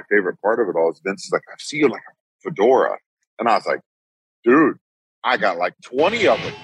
my favorite part of it all is Vince is like, I see you like a fedora. And I was like, dude, I got like 20 of them.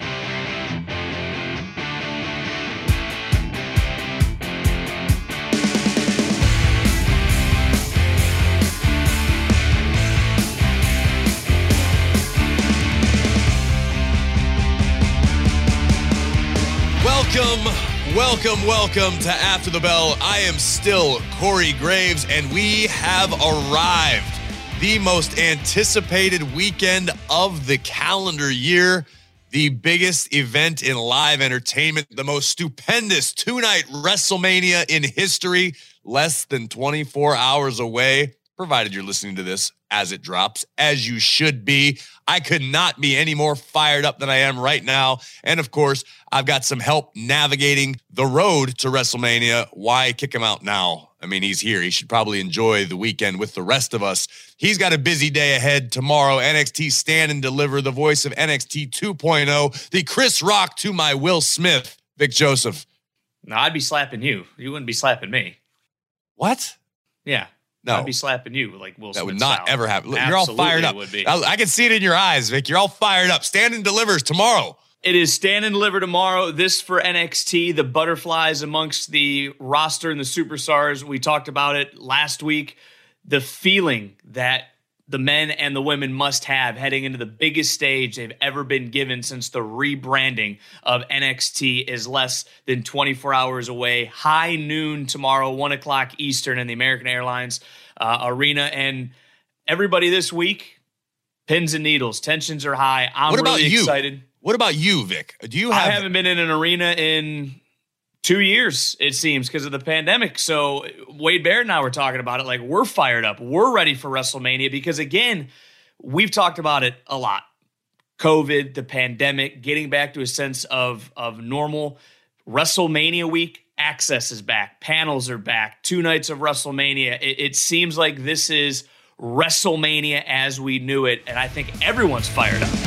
Welcome, welcome, welcome to After the Bell. I am still Corey Graves, and we have arrived. The most anticipated weekend of the calendar year, the biggest event in live entertainment, the most stupendous two night WrestleMania in history, less than 24 hours away, provided you're listening to this as it drops, as you should be. I could not be any more fired up than I am right now. And of course, I've got some help navigating the road to WrestleMania. Why kick him out now? I mean, he's here. He should probably enjoy the weekend with the rest of us. He's got a busy day ahead tomorrow. NXT stand and deliver the voice of NXT 2.0, the Chris Rock to my Will Smith, Vic Joseph. No, I'd be slapping you. You wouldn't be slapping me. What? Yeah. No. I'd be slapping you like Will That would not style. ever happen. Look, You're all fired up. Would be. I, I can see it in your eyes, Vic. You're all fired up. Stand and delivers tomorrow. It is stand and deliver tomorrow. This for NXT, the butterflies amongst the roster and the superstars. We talked about it last week. The feeling that the men and the women must have heading into the biggest stage they've ever been given since the rebranding of NXT is less than 24 hours away. High noon tomorrow, 1 o'clock Eastern in the American Airlines uh, Arena. And everybody this week, pins and needles, tensions are high. I'm What about really you? excited. What about you, Vic? Do you I have haven't been in an arena in two years, it seems, because of the pandemic. So Wade Barrett and I were talking about it. Like we're fired up. We're ready for WrestleMania because again, we've talked about it a lot. COVID, the pandemic, getting back to a sense of of normal. WrestleMania week, access is back, panels are back, two nights of WrestleMania. It, it seems like this is WrestleMania as we knew it, and I think everyone's fired up.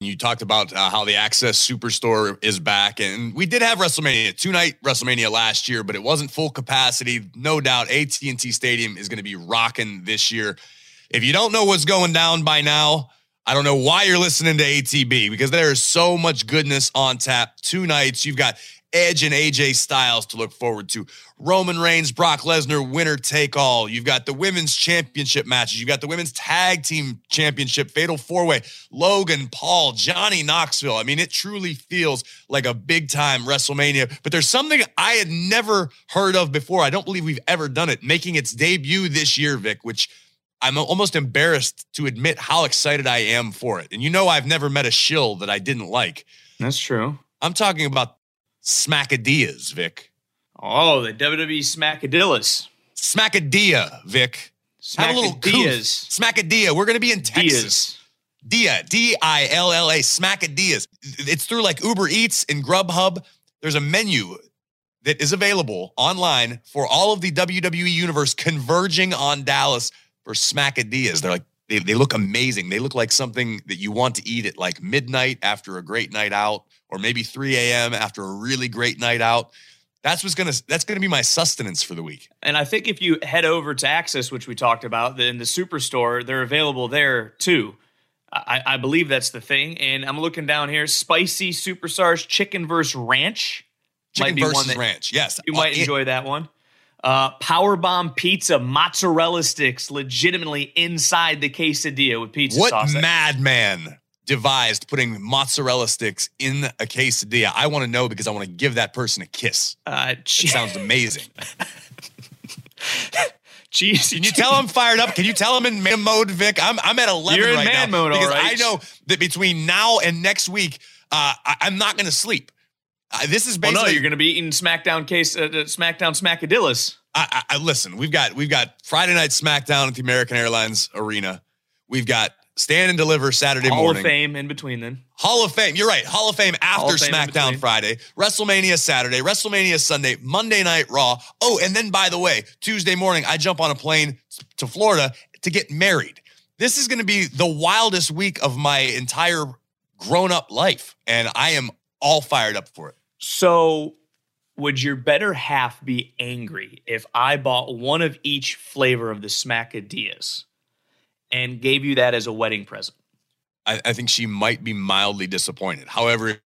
You talked about uh, how the Access Superstore is back, and we did have WrestleMania two night WrestleMania last year, but it wasn't full capacity. No doubt, AT and T Stadium is going to be rocking this year. If you don't know what's going down by now, I don't know why you're listening to ATB because there is so much goodness on tap. Two nights, you've got Edge and AJ Styles to look forward to. Roman Reigns, Brock Lesnar, winner take all. You've got the women's championship matches. You've got the women's tag team championship, fatal four way. Logan Paul, Johnny Knoxville. I mean, it truly feels like a big time WrestleMania. But there's something I had never heard of before. I don't believe we've ever done it, making its debut this year, Vic, which I'm almost embarrassed to admit how excited I am for it. And you know, I've never met a shill that I didn't like. That's true. I'm talking about Smackadillas, Vic. Oh, the WWE Smackadillas. Smackadilla, Vic. Have a little. Smackadillas. Smackadilla. We're going to be in Texas. Diaz. Dia, D I L L A, Smackadillas. It's through like Uber Eats and Grubhub. There's a menu that is available online for all of the WWE universe converging on Dallas for Smackadillas. They're like They, they look amazing. They look like something that you want to eat at like midnight after a great night out, or maybe 3 a.m. after a really great night out. That's what's gonna that's gonna be my sustenance for the week. And I think if you head over to Access, which we talked about, in the superstore, they're available there too. I, I believe that's the thing. And I'm looking down here, spicy superstars chicken versus ranch. Chicken versus ranch. Yes, you might uh, enjoy that one. Uh, Power Bomb Pizza mozzarella sticks legitimately inside the quesadilla with pizza what sauce. What madman devised putting mozzarella sticks in a quesadilla? I want to know because I want to give that person a kiss. Uh, it sounds amazing. Jeez, can you tell I'm fired up? Can you tell I'm in man mode, Vic? I'm I'm at 11 You're right man now mode, because right. I know that between now and next week, uh, I, am not going to sleep. Uh, this is basically. Well, no, you're going to be eating SmackDown case, uh, SmackDown Smackadillas. I, I, listen. We've got we've got Friday night SmackDown at the American Airlines Arena. We've got Stand and Deliver Saturday Hall morning. Hall of Fame in between then. Hall of Fame. You're right. Hall of Fame after of Fame SmackDown Friday. WrestleMania Saturday. WrestleMania Sunday. Monday Night Raw. Oh, and then by the way, Tuesday morning I jump on a plane to Florida to get married. This is going to be the wildest week of my entire grown up life, and I am all fired up for it. So would your better half be angry if I bought one of each flavor of the Smackadillas and gave you that as a wedding present? I, I, think she might be mildly disappointed. However,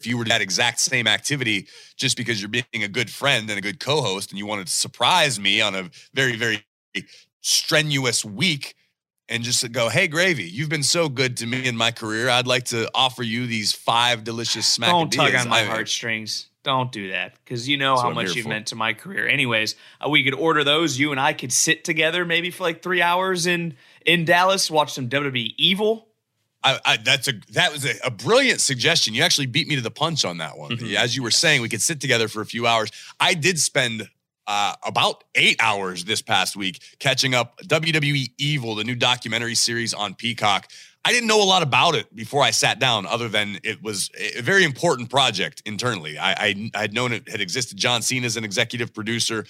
if you were that exact same activity, just because you're being a good friend and a good co-host, and you wanted to surprise me on a very, very strenuous week, and just go, hey, Gravy, you've been so good to me in my career. I'd like to offer you these five delicious Smackadillas. Don't tug on my I, heartstrings. Don't do that because you know how much you've for. meant to my career. Anyways, uh, we could order those. You and I could sit together maybe for like three hours in in Dallas, watch some WWE Evil. I, I, that's a that was a, a, brilliant suggestion. You actually beat me to the punch on that one. Mm-hmm. As you were saying, we could sit together for a few hours. I did spend uh, about eight hours this past week catching up WWE Evil, the new documentary series on Peacock. I didn't know a lot about it before I sat down, other than it was a very important project internally. I, I, had known it had existed. John Cena is an executive producer.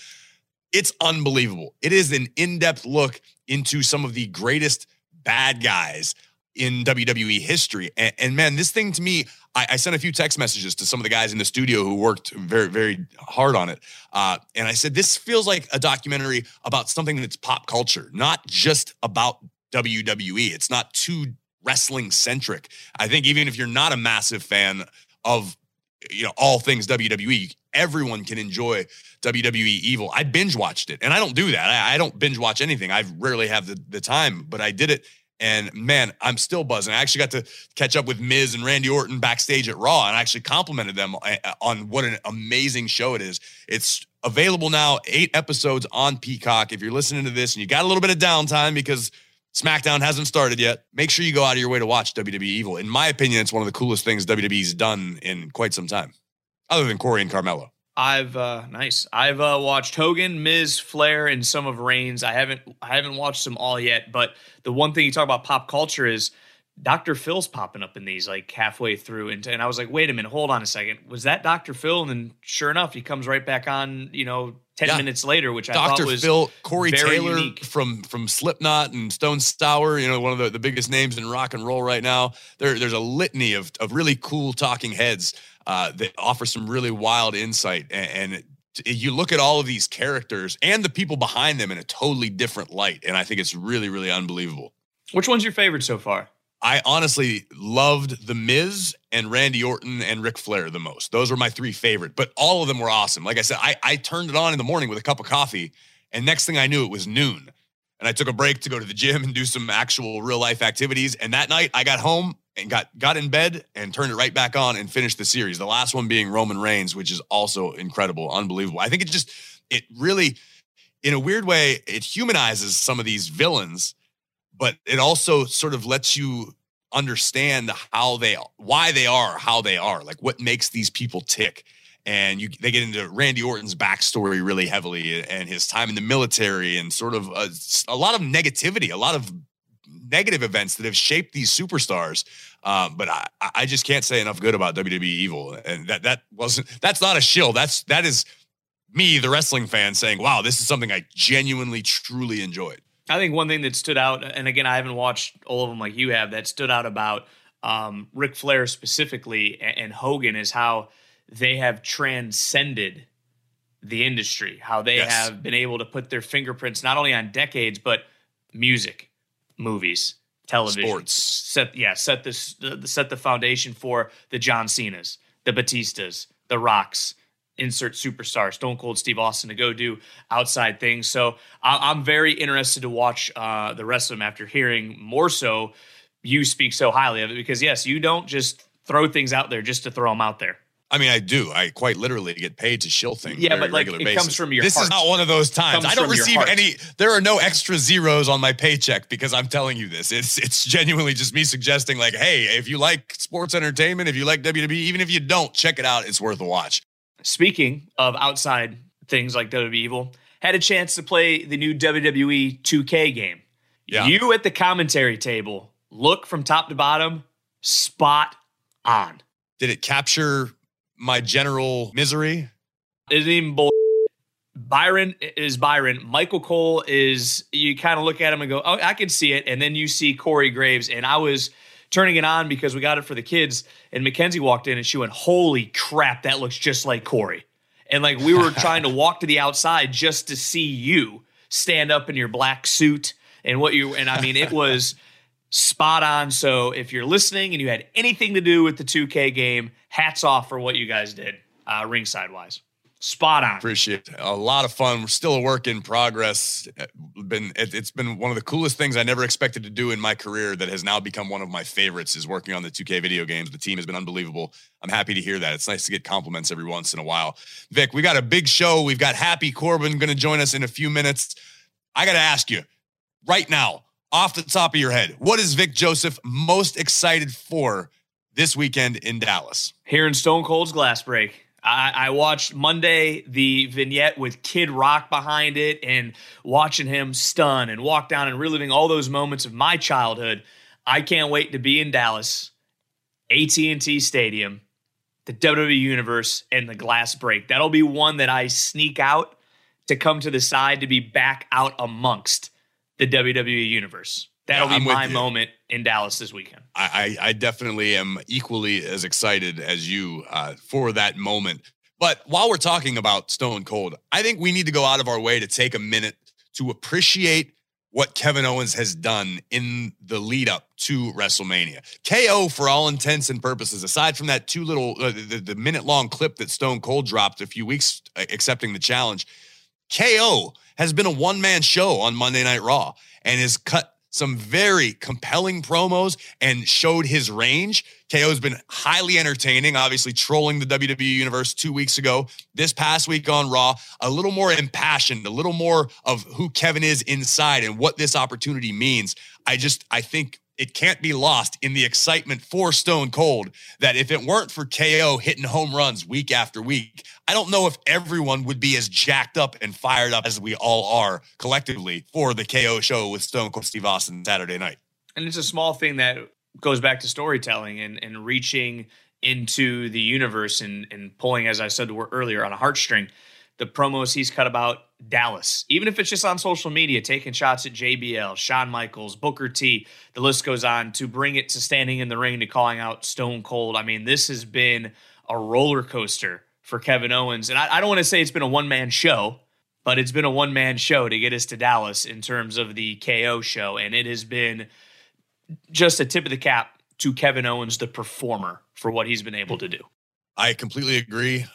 It's unbelievable. It is an in depth look into some of the greatest bad guys in WWE history. And, and man, this thing to me, I, I, sent a few text messages to some of the guys in the studio who worked very, very hard on it. Uh, and I said, this feels like a documentary about something that's pop culture, not just about WWE. It's not too wrestling centric. I think even if you're not a massive fan of you know all things WWE, everyone can enjoy WWE Evil. I binge watched it, and I don't do that. I, I don't binge watch anything. I rarely have the, the time, but I did it. And man, I'm still buzzing. I actually got to catch up with Miz and Randy Orton backstage at Raw and I actually complimented them uh, on what an amazing show it is. It's available now, eight episodes on Peacock. If you're listening to this and you got a little bit of downtime because SmackDown hasn't started yet. Make sure you go out of your way to watch WWE Evil. In my opinion, it's one of the coolest things WWE's done in quite some time, other than Corey and Carmella. I've uh nice. I've uh watched Hogan, Miz, Flair, and some of Reigns. I haven't I haven't watched them all yet, but the one thing you talk about pop culture is Dr. Phil's popping up in these like halfway through, and, and I was like, wait a minute, hold on a second, was that Dr. Phil? And then sure enough, he comes right back on, you know, ten yeah. minutes later, which Dr. I thought was Phil, Corey Taylor unique. from from Slipknot and Stone Sour, you know, one of the, the biggest names in rock and roll right now. There, there's a litany of of really cool talking heads uh, that offer some really wild insight and, and you look at all of these characters and the people behind them in a totally different light and i think it's really really unbelievable which one's your favorite so far I honestly loved The Miz and Randy Orton and Ric Flair the most. Those were my three favorite, but all of them were awesome. Like I said, I, I turned it on in the morning with a cup of coffee, and next thing I knew, it was noon. And I took a break to go to the gym and do some actual real life activities. And that night, I got home and got got in bed and turned it right back on and finished the series. The last one being Roman Reigns, which is also incredible, unbelievable. I think it just it really, in a weird way, it humanizes some of these villains but it also sort of lets you understand how they why they are how they are like what makes these people tick and you they get into Randy Orton's backstory really heavily and his time in the military and sort of a, a lot of negativity a lot of negative events that have shaped these superstars. Um, but I, I just can't say enough good about WWE Evil. And that that wasn't that's not a shill. That's that is me the wrestling fan saying wow this is something I genuinely truly enjoyed. I think one thing that stood out, and again, I haven't watched all of them like you have, that stood out about um, Ric Flair specifically and, and Hogan is how they have transcended the industry, how they Yes. have been able to put their fingerprints not only on decades, but music, movies, television, Sports. set yeah set this the, set the foundation for the John Cena's, the Batistas, the Rocks, insert superstar Stone Cold Steve Austin to go do outside things. So I, I'm very interested to watch uh, the rest of them after hearing more so you speak so highly of it because yes, you don't just throw things out there just to throw them out there. I mean, I do. I quite literally get paid to shill things. Yeah, on a but, like, it basis. comes from your This is not one of those times. I don't receive any. There are no extra zeros on my paycheck because I'm telling you this. It's it's genuinely just me suggesting, like, hey, if you like sports entertainment, if you like WWE, even if you don't, check it out. It's worth a watch. Speaking of outside things like WWE Evil, had a chance to play the new WWE 2K game. Yeah. You at the commentary table look from top to bottom, spot on. Did it capture my general misery? Isn't even bull. Byron is Byron. Michael Cole is. You kind of look at him and go, "Oh, I can see it." And then you see Corey Graves, and I was turning it on because we got it for the kids. And Mackenzie walked in, and she went, "Holy crap, that looks just like Corey." And like we were trying to walk to the outside just to see you stand up in your black suit and what you. And I mean, it was spot on. So if you're listening and you had anything to do with the 2K game, hats off for what you guys did, uh, ringside wise. Spot on. Appreciate it. A lot of fun. We're still a work in progress. Been it, it's been one of the coolest things I never expected to do in my career. That has now become one of my favorites. Is working on the 2K video games. The team has been unbelievable. I'm happy to hear that. It's nice to get compliments every once in a while. Vic, we got a big show. We've got Happy Corbin going to join us in a few minutes. I got to ask you right now, off the top of your head, what is Vic Joseph most excited for this weekend in Dallas? Here in Stone Cold's glass break. I, I watched Monday the vignette with Kid Rock behind it and watching him stun and walk down and reliving all those moments of my childhood. I can't wait to be in Dallas, AT&T Stadium, the WWE Universe, and the glass break. That'll be one that I sneak out to come to the side to be back out amongst the WWE Universe. That'll Yeah, be my moment in Dallas this weekend. I, I, I definitely am equally as excited as you uh, for that moment. But while we're talking about Stone Cold, I think we need to go out of our way to take a minute to appreciate what Kevin Owens has done in the lead up to WrestleMania. KO, for all intents and purposes, aside from that two little, uh, the, the minute long clip that Stone Cold dropped a few weeks uh, accepting the challenge, KO has been a one man show on Monday Night Raw and has cut some very compelling promos and showed his range. KO's been highly entertaining, obviously trolling the WWE universe two weeks ago. This past week on Raw, a little more impassioned, a little more of who Kevin is inside and what this opportunity means. I just, I think it can't be lost in the excitement for Stone Cold that if it weren't for KO hitting home runs week after week, I don't know if everyone would be as jacked up and fired up as we all are collectively for the KO show with Stone Cold Steve Austin Saturday night. and it's a small thing that goes back to storytelling and, and reaching into the universe and, and pulling, as I said earlier, on a heartstring. The promos he's cut about Dallas, even if it's just on social media, taking shots at JBL, Shawn Michaels, Booker T, the list goes on to bring it to standing in the ring to calling out Stone Cold. I mean, this has been a roller coaster for Kevin Owens. And I, I don't want to say it's been a one man show, but it's been a one man show to get us to Dallas in terms of the KO show. And it has been just a tip of the cap to Kevin Owens, the performer, for what he's been able to do. I completely agree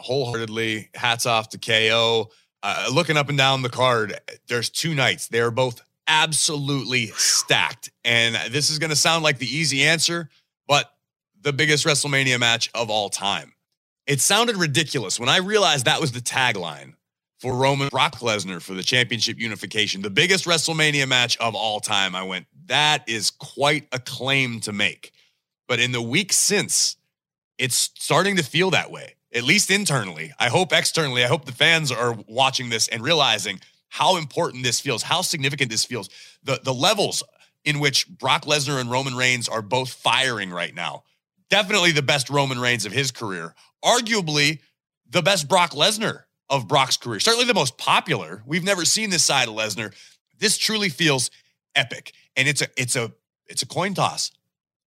wholeheartedly. Hats off to KO. Uh, looking up and down the card, there's two nights. They're both absolutely stacked. And this is going to sound like the easy answer, but the biggest WrestleMania match of all time. It sounded ridiculous when I realized that was the tagline for Roman Brock Lesnar for the championship unification, the biggest WrestleMania match of all time. I went, that is quite a claim to make. But in the week since, it's starting to feel that way, at least internally. I hope externally, I hope the fans are watching this and realizing how important this feels, how significant this feels. The, the levels in which Brock Lesnar and Roman Reigns are both firing right now. Definitely the best Roman Reigns of his career. Arguably the best Brock Lesnar of Brock's career. Certainly the most popular. We've never seen this side of Lesnar. This truly feels epic. And it's a it's a it's a coin toss.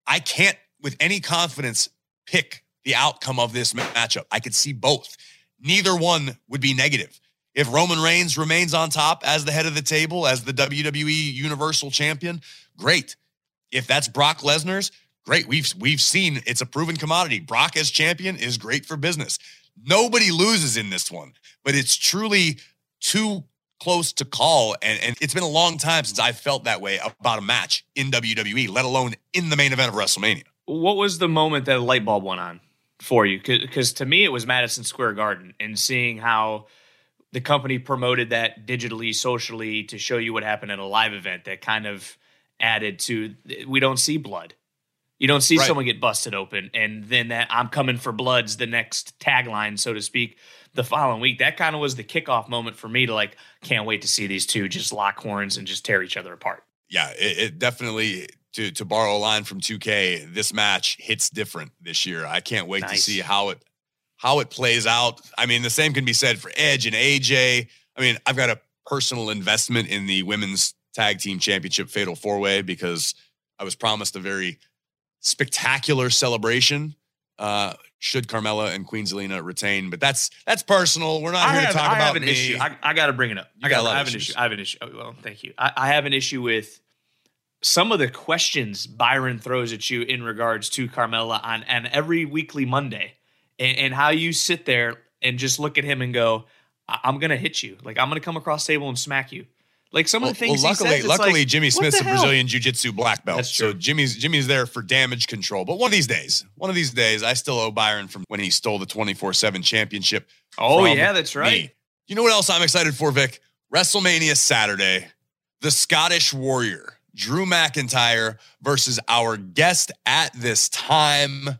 I can't with any confidence pick the outcome of this matchup. I could see both. Neither one would be negative. If Roman Reigns remains on top as the head of the table, as the WWE Universal Champion, great. If that's Brock Lesnar's, great. We've we've seen it's a proven commodity. Brock as champion is great for business. Nobody loses in this one, but it's truly too close to call. And, and it's been a long time since I felt that way about a match in WWE, let alone in the main event of WrestleMania. What was the moment that a light bulb went on for you? Because to me, it was Madison Square Garden and seeing how the company promoted that digitally, socially to show you what happened at a live event that kind of added to we don't see blood. You don't see right. someone get busted open and then that I'm coming for blood's the next tagline, so to speak the following week. That kind of was the kickoff moment for me to like, can't wait to see these two just lock horns and just tear each other apart. Yeah, it, it definitely to to borrow a line from 2K, this match hits different this year. I can't wait nice. to see how it how it plays out. I mean, the same can be said for Edge and AJ. I mean, I've got a personal investment in the women's tag team championship fatal four way because I was promised a very spectacular celebration uh, should Carmella and Queen Zelina retain. But that's that's personal. We're not I here have, to talk I about have an me. issue. I, I got to bring it up. You I got. I have an issue. I have an issue. Oh, well, thank you. I, I have an issue with some of the questions Byron throws at you in regards to Carmella on and every weekly Monday, and, and how you sit there and just look at him and go, "I'm gonna hit you. Like I'm gonna come across table and smack you." Like some well, of the things. Well, luckily, says, luckily, like, Jimmy Smith's a Brazilian jiu-jitsu black belt, so Jimmy's Jimmy's there for damage control. But one of these days, one of these days, I still owe Byron from when he stole the twenty four seven championship. Oh yeah, that's right. Me. You know what else I'm excited for, Vic? WrestleMania Saturday, the Scottish Warrior, Drew McIntyre versus our guest at this time,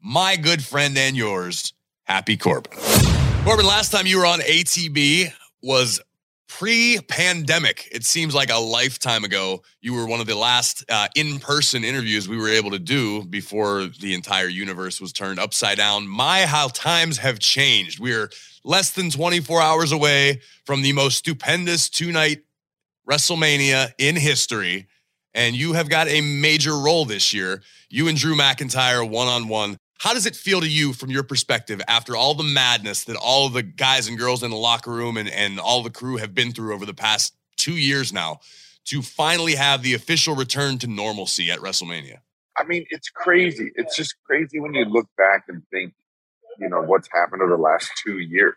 my good friend and yours, Happy Corbin. Corbin, last time you were on ATB was pre-pandemic. It seems like a lifetime ago. You were one of the last uh, in-person interviews we were able to do before the entire universe was turned upside down. My how times have changed. We're less than 24 hours away from the most stupendous two-night wrestlemania in history and you have got a major role this year you and drew mcintyre one-on-one how does it feel to you from your perspective after all the madness that all the guys and girls in the locker room and, and all the crew have been through over the past two years now to finally have the official return to normalcy at WrestleMania? I mean, it's crazy. It's just crazy when you look back and think, you know, what's happened over the last two years,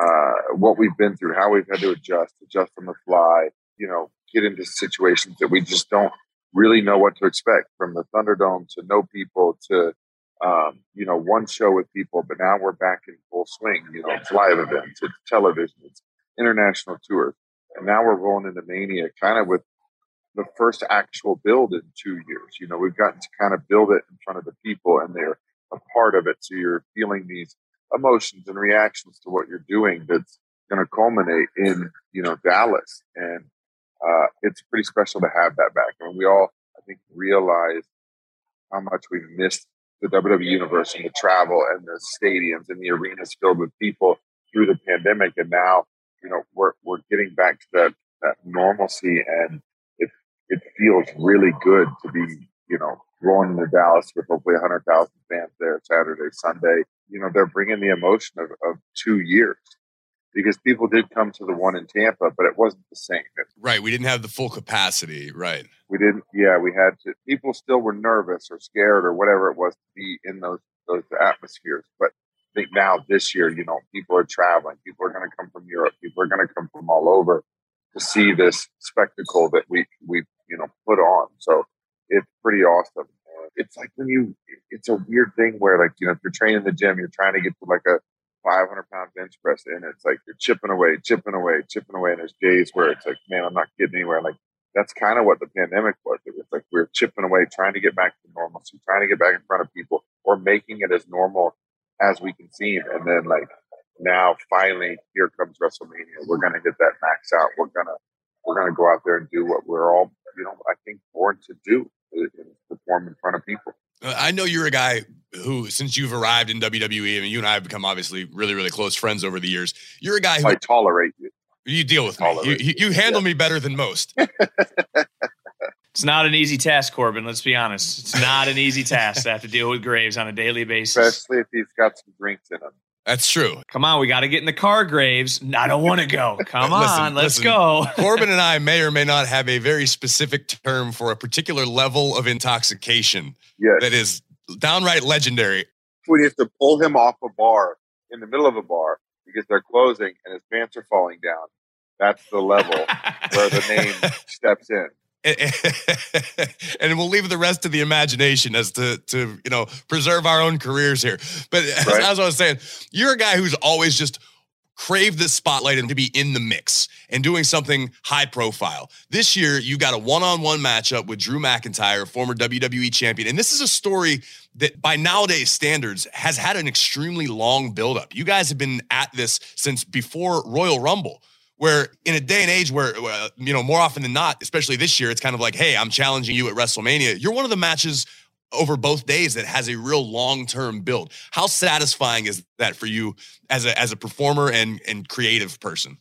uh, what we've been through, how we've had to adjust, adjust on the fly, you know, get into situations that we just don't really know what to expect from the Thunderdome to no people to um, you know, one show with people, but now we're back in full swing. You know, it's live events, it's television, it's international tours, and now we're rolling into Mania, kind of with the first actual build in two years. You know, we've gotten to kind of build it in front of the people, and they're a part of it. So you're feeling these emotions and reactions to what you're doing. That's going to culminate in you know Dallas, and uh, it's pretty special to have that back. I mean, we all I think realize how much we've missed the WWE universe and the travel and the stadiums and the arenas filled with people through the pandemic. And now, you know, we're, we're getting back to that, that normalcy and it, it feels really good to be, you know, rolling into Dallas with hopefully 100,000 fans there Saturday, Sunday. You know, they're bringing the emotion of, of two years because people did come to the one in Tampa, but it wasn't the same. Right. We didn't have the full capacity. Right. We didn't. Yeah, we had to. People still were nervous or scared or whatever it was to be in those those atmospheres. But I think now this year, you know, people are traveling. People are going to come from Europe. People are going to come from all over to see this spectacle that we we you know put on. So it's pretty awesome. It's like when you. It's a weird thing where like you know if you're training in the gym, you're trying to get to like a 500 pound bench press and it's like you're chipping away, chipping away, chipping away. And there's days where it's like, man, I'm not getting anywhere. Like that's kind of what the pandemic was. It was like we are chipping away, trying to get back to normalcy, trying to get back in front of people or making it as normal as we can see. And then like now finally here comes WrestleMania. We're going to get that max out. We're going to, we're going to go out there and do what we're all, you know, I think born to do, is perform in front of people. Uh, I know you're a guy who, since you've arrived in WWE, I mean, you and I have become obviously really, really close friends over the years. You're a guy who I tolerate you. You deal with me. You, you, you handle yeah. me better than most. it's not an easy task, Corbin. Let's be honest. It's not an easy task to have to deal with Graves on a daily basis, especially if he's got some drinks in him. That's true. Come on, we got to get in the car, Graves. I don't want to go. Come listen, on, let's listen. go. Corbin and I may or may not have a very specific term for a particular level of intoxication yes. that is downright legendary. We have to pull him off a bar in the middle of a bar because they're closing and his pants are falling down. That's the level where the name steps in. and we'll leave the rest to the imagination as to to you know preserve our own careers here. But right. as, as I was saying, you're a guy who's always just crave the spotlight and to be in the mix and doing something high profile. This year, you got a one on one matchup with Drew McIntyre, former WWE champion. And this is a story that, by nowadays standards, has had an extremely long buildup. You guys have been at this since before Royal Rumble where in a day and age where uh, you know more often than not especially this year it's kind of like hey i'm challenging you at wrestlemania. You're one of the matches over both days that has a real long-term build. How satisfying is that for you as a as a performer and and creative person?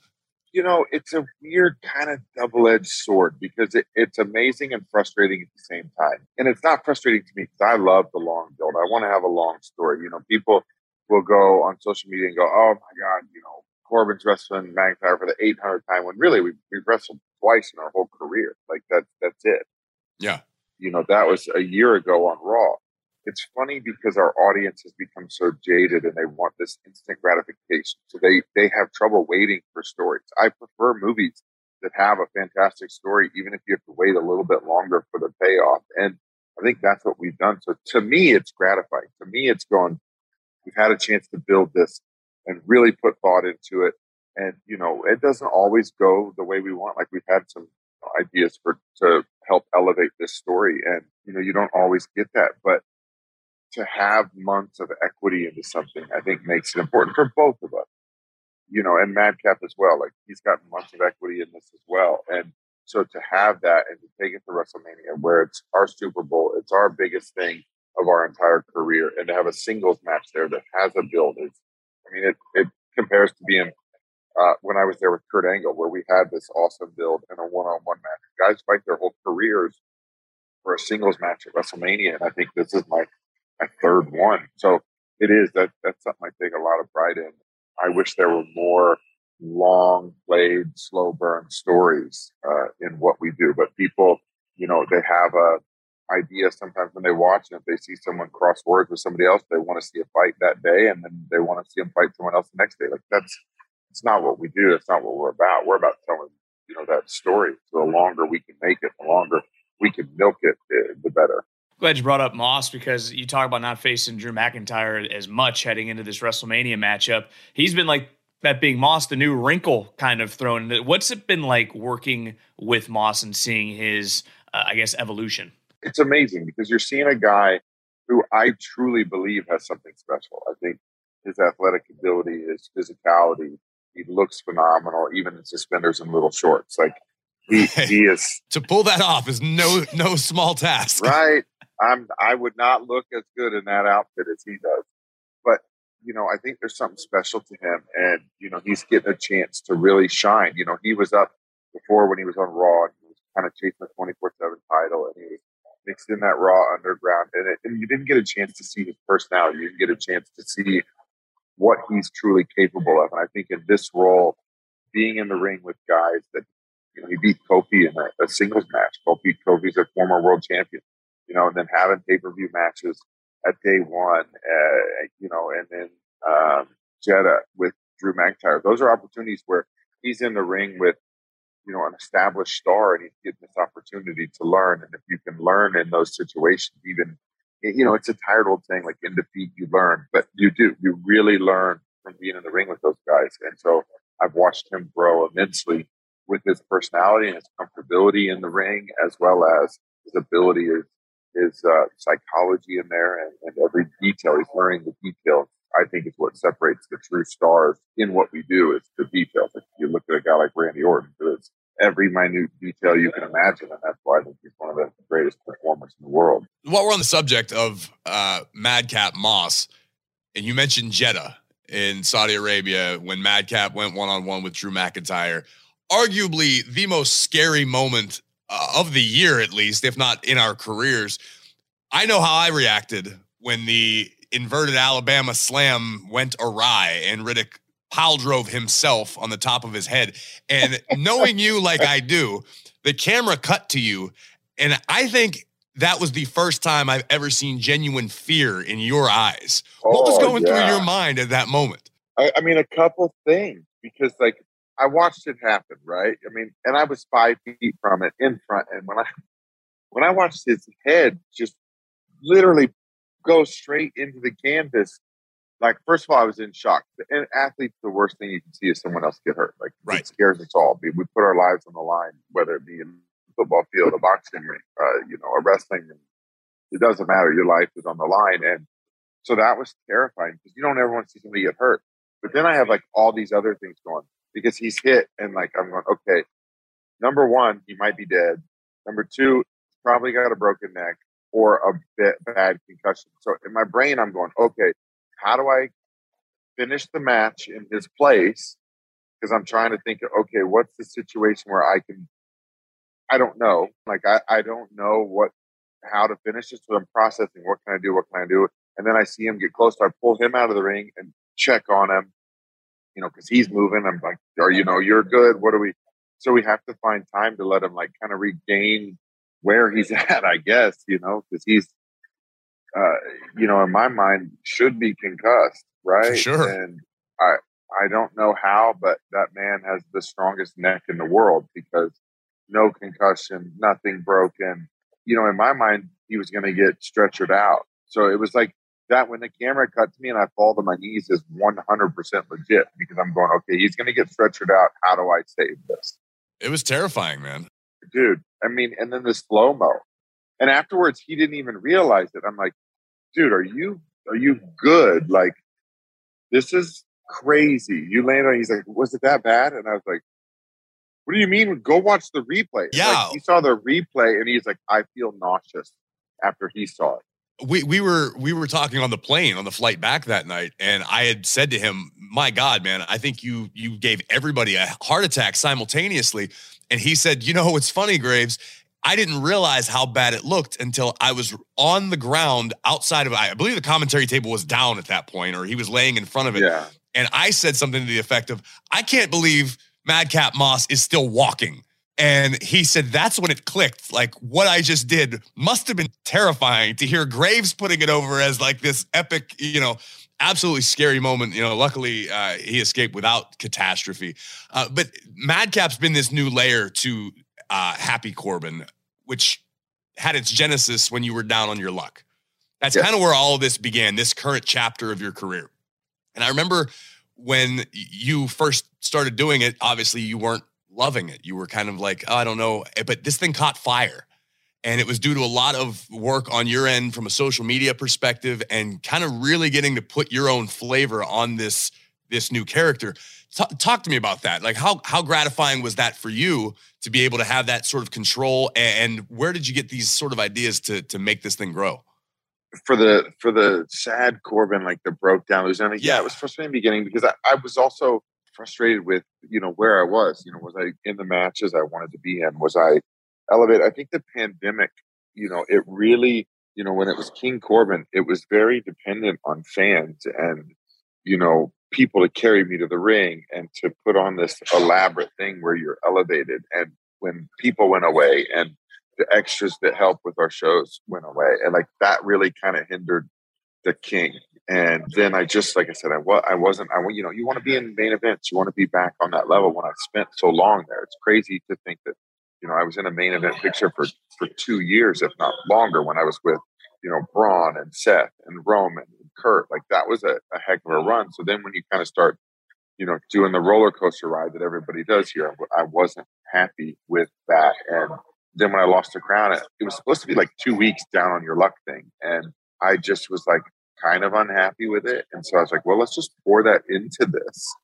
You know it's a weird kind of double-edged sword because it, it's amazing and frustrating at the same time. And it's not frustrating to me because i love the long build. I want to have a long story. You know people will go on social media and go oh my god you know Corbin's wrestling McIntyre for the 800th time when really we, we wrestled twice in our whole career. Like that, that's it. Yeah. You know, that was a year ago on Raw. It's funny because our audience has become so jaded and they want this instant gratification. So they, they have trouble waiting for stories. I prefer movies that have a fantastic story, even if you have to wait a little bit longer for the payoff. And I think that's what we've done. So to me, it's gratifying. To me, it's going, we've had a chance to build this and really put thought into it. And, you know, it doesn't always go the way we want. Like we've had some ideas for, to help elevate this story. And, you know, you don't always get that, but to have months of equity into something, I think makes it important for both of us, you know, and Madcap as well. Like he's got months of equity in this as well. And so to have that and to take it to WrestleMania where it's our Super Bowl, it's our biggest thing of our entire career and to have a singles match there that has a build is I mean, it, it compares to being uh, when I was there with Kurt Angle, where we had this awesome build and a one-on-one match. Guys fight their whole careers for a singles match at WrestleMania, and I think this is my my third one. So it is that that's something I take a lot of pride in. I wish there were more long played, slow burn stories uh, in what we do, but people, you know, they have a idea sometimes when they watch and if they see someone cross words with somebody else, they want to see a fight that day and then they want to see them fight someone else the next day. Like that's it's not what we do. That's not what we're about. We're about telling you know that story. So the longer we can make it, the longer we can milk it, the better. Glad you brought up Moss because you talk about not facing Drew McIntyre as much heading into this WrestleMania matchup. He's been like that being Moss, the new wrinkle kind of thrown. What's it been like working with Moss and seeing his, uh, I guess, evolution? It's amazing because you're seeing a guy who I truly believe has something special. I think his athletic ability, his physicality, he looks phenomenal, even in suspenders and little shorts. Like he, he is to pull that off is no no small task. Right. I'm I would not look as good in that outfit as he does. But, you know, I think there's something special to him and, you know, he's getting a chance to really shine. You know, he was up before when he was on Raw and he was kind of chasing the 24 7 title and he was mixed in that raw underground and, it, and you didn't get a chance to see his personality. You didn't get a chance to see what he's truly capable of and i think in this role being in the ring with guys that you know he beat kofi in a, a singles match. Kofi kofi's a former world champion you know and then having pay-per-view matches at day one uh, you know and then um, Jeddah with drew mcintyre. Those are opportunities where he's in the ring with you know, an established star and he's getting this opportunity to learn. And if you can learn in those situations, even, you know, it's a tired old saying like in defeat, you learn, but you do, you really learn from being in the ring with those guys. And so I've watched him grow immensely with his personality and his comfortability in the ring, as well as his ability, his, his uh, psychology in there and, and every detail. He's learning the details I think is what separates the true stars in what we do is the details. If you look at a guy like Randy Orton, every minute detail you can imagine, and that's why I think he's one of the greatest performers in the world. While we're on the subject of uh, Madcap Moss, and you mentioned Jeddah, in Saudi Arabia when Madcap went one on one with Drew McIntyre. Arguably the most scary moment uh, of the year, at least, if not in our careers. I know how I reacted when the inverted Alabama slam went awry and Riddick pile drove himself on the top of his head. And knowing you like I do, the camera cut to you. And I think that was the first time I've ever seen genuine fear in your eyes. What was oh, going yeah. through your mind at that moment? I, I mean, a couple things because, like, I watched it happen, right? I mean, and I was five feet from it in front, and when I when I watched his head just literally go straight into the canvas, like first of all, I was in shock. And athletes, the worst thing you can see is someone else get hurt. Like right. it scares us all. We put our lives on the line, whether it be in football field, a boxing ring, uh, you know, a wrestling ring. It doesn't matter. Your life is on the line. And so that was terrifying because you don't ever want to see somebody get hurt. But then I have like all these other things going because he's hit and like I'm going, okay, number one, he might be dead. Number two, he's probably got a broken neck or a bit bad concussion. So in my brain, I'm going, okay, how do I finish the match in his place? Because I'm trying to think, okay, what's the situation where I can I don't know. Like I, I don't know what how to finish this. So I'm processing. What can I do? What can I do? And then I see him get close. So I pull him out of the ring and check on him. You know, because he's moving. I'm like, are you know, you're good. What do we? So we have to find time to let him like kind of regain where he's at. I guess you know, because he's, uh, you know, in my mind, should be concussed, right? Sure. And I, I don't know how, but that man has the strongest neck in the world because no concussion, nothing broken. You know, in my mind, he was going to get stretchered out. So it was like that when the camera cut to me and I fall to my knees is 100% legit because I'm going, okay, he's going to get stretchered out. How do I save this? It was terrifying, man. Dude, I mean, and then the slow mo. And afterwards, he didn't even realize it. I'm like, dude, are you, are you good? Like, this is crazy. You landed on, he's like, was it that bad? And I was like, what do you mean? Go watch the replay. Yeah. Like, he saw the replay and he's like, I feel nauseous after he saw it. We we were we were talking on the plane on the flight back that night, and I had said to him, "My God, man, I think you you gave everybody a heart attack simultaneously." And he said, "You know, it's funny, Graves. I didn't realize how bad it looked until I was on the ground outside of I believe the commentary table was down at that point, or he was laying in front of it. Yeah. And I said something to the effect of, I can't believe Madcap Moss is still walking. And he said that's when it clicked. Like what I just did must have been terrifying to hear Graves putting it over as like this epic, you know, absolutely scary moment. You know, luckily uh, he escaped without catastrophe. Uh, but Madcap's been this new layer to uh, Happy Corbin, which had its genesis when you were down on your luck. That's kind of where all of this began, this current chapter of your career. And I remember when you first started doing it, obviously you weren't loving it. You were kind of like, oh, I don't know, eh, but this thing caught fire. And it was due to a lot of work on your end from a social media perspective and kind of really getting to put your own flavor on this this new character. T- talk to me about that. Like how how gratifying was that for you to be able to have that sort of control and where did you get these sort of ideas to to make this thing grow? for the for the sad Corbin, like the broke down losing. Yeah. yeah, it was frustrating in the beginning because I, I was also frustrated with you know where I was. You know, was I in the matches I wanted to be in? Was I elevated? I think the pandemic, you know, it really, you know, when it was King Corbin, it was very dependent on fans and you know people to carry me to the ring and to put on this elaborate thing where you're elevated. And when people went away and the extras that help with our shows went away, and like that really kind of hindered the king. And then I just, like I said, I was, I wasn't, I you know, you want to be in main events, you want to be back on that level. When I spent so long there, it's crazy to think that, you know, I was in a main event picture for for two years, if not longer, when I was with, you know, Braun and Seth and Roman Kurt. Like that was a, a heck of a run. So then when you kind of start, you know, doing the roller coaster ride that everybody does here, I wasn't happy with that, and then when I lost the crown, it, it was supposed to be like two weeks down on your luck thing. And I just was like kind of unhappy with it. And so I was like, well, let's just pour that into this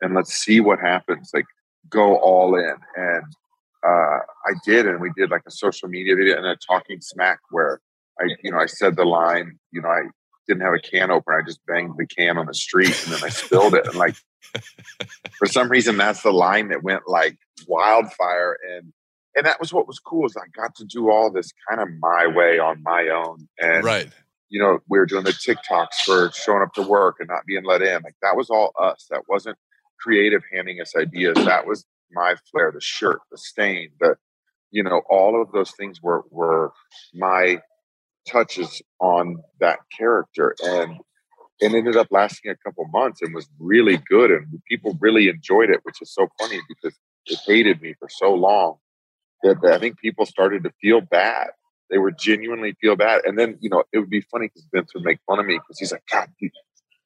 and let's see what happens. Like go all in. And uh, I did, and we did like a social media video and a talking smack where I, you know, I said the line, you know, I didn't have a can opener. I just banged the can on the street and then I spilled it. And like, for some reason, that's the line that went like wildfire. And and that was what was cool is I got to do all this kind of my way on my own. And right. you know, we were doing the TikToks for showing up to work and not being let in. Like that was all us. That wasn't creative handing us ideas. That was my flair, the shirt, the stain, the you know, all of those things were were my touches on that character. And it ended up lasting a couple months and was really good and people really enjoyed it, which is so funny because it hated me for so long that I think people started to feel bad. They were genuinely feel bad. And then, you know, it would be funny because Vince would make fun of me because he's like, God, you,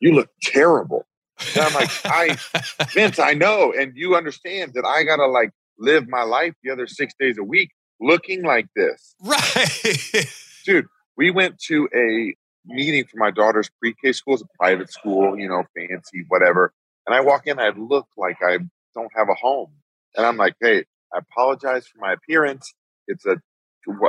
you look terrible. And I'm like, I, Vince, I know. And you understand that I got to like live my life the other six days a week looking like this. Right. Dude, we went to a meeting for my daughter's pre-K school. It's a private school, you know, fancy, whatever. And I walk in, I look like I don't have a home. And I'm like, hey, I apologize for my appearance. It's a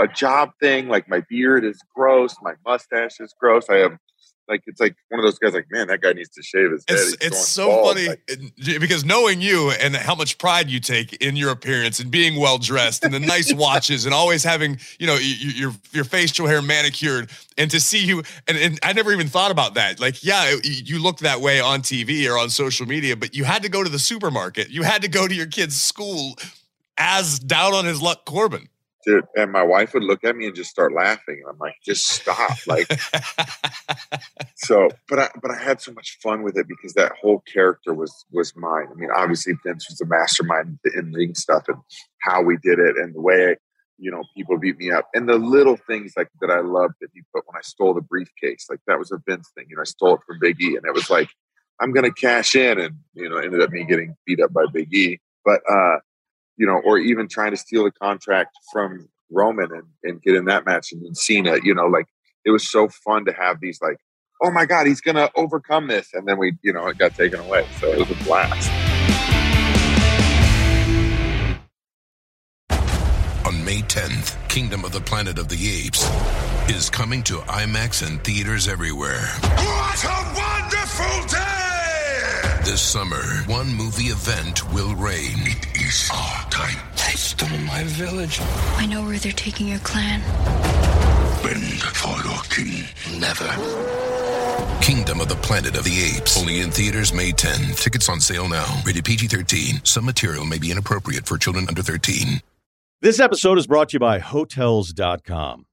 a job thing. Like my beard is gross, my mustache is gross. I have like it's like one of those guys like man that guy needs to shave his head. It's, it's so bald. funny like, because knowing you and how much pride you take in your appearance and being well dressed and the nice watches and always having you know your your facial hair manicured and to see you and, and i never even thought about that. Like yeah you look that way on tv or on social media but you had to go to the supermarket. You had to go to your kid's school as down on his luck corbin dude. And my wife would look at me and just start laughing. And I'm like, just stop. Like, so, but I, but I had so much fun with it because that whole character was, was mine. I mean, obviously Vince was the mastermind in ring stuff and how we did it and the way, you know, people beat me up and the little things like that I loved that he put when I stole the briefcase, like that was a Vince thing. You know, I stole it from Big E and it was like, I'm going to cash in. And, you know, ended up me getting beat up by Big E. But, uh, you know, or even trying to steal the contract from Roman and, and get in that match and then Cena, you know, like it was so fun to have these like, oh my God, he's gonna overcome this. And then we, you know, it got taken away. So it was a blast. On May 10th, Kingdom of the Planet of the Apes is coming to IMAX and theaters everywhere. What a wonderful day! This summer, one movie event will reign. It is our time. They stole my village. I know where they're taking your clan. Bend for your king. Never. Kingdom of the Planet of the Apes. Only in theaters May 10. Tickets on sale now. Rated PG 13. Some material may be inappropriate for children under 13. This episode is brought to you by Hotels.com.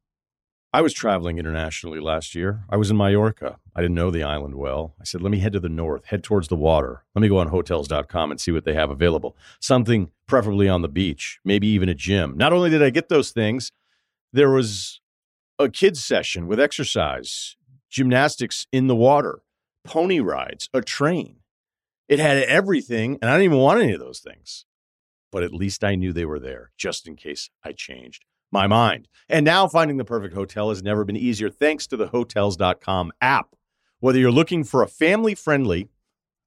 I was traveling internationally last year. I was in Mallorca. I didn't know the island well. I said, let me head to the north, head towards the water. Let me go on hotels.com and see what they have available. Something preferably on the beach, maybe even a gym. Not only did I get those things, there was a kids session with exercise, gymnastics in the water, pony rides, a train. It had everything, and I didn't even want any of those things. But at least I knew they were there just in case I changed my mind. And now finding the perfect hotel has never been easier thanks to the hotels.com app. Whether you're looking for a family friendly,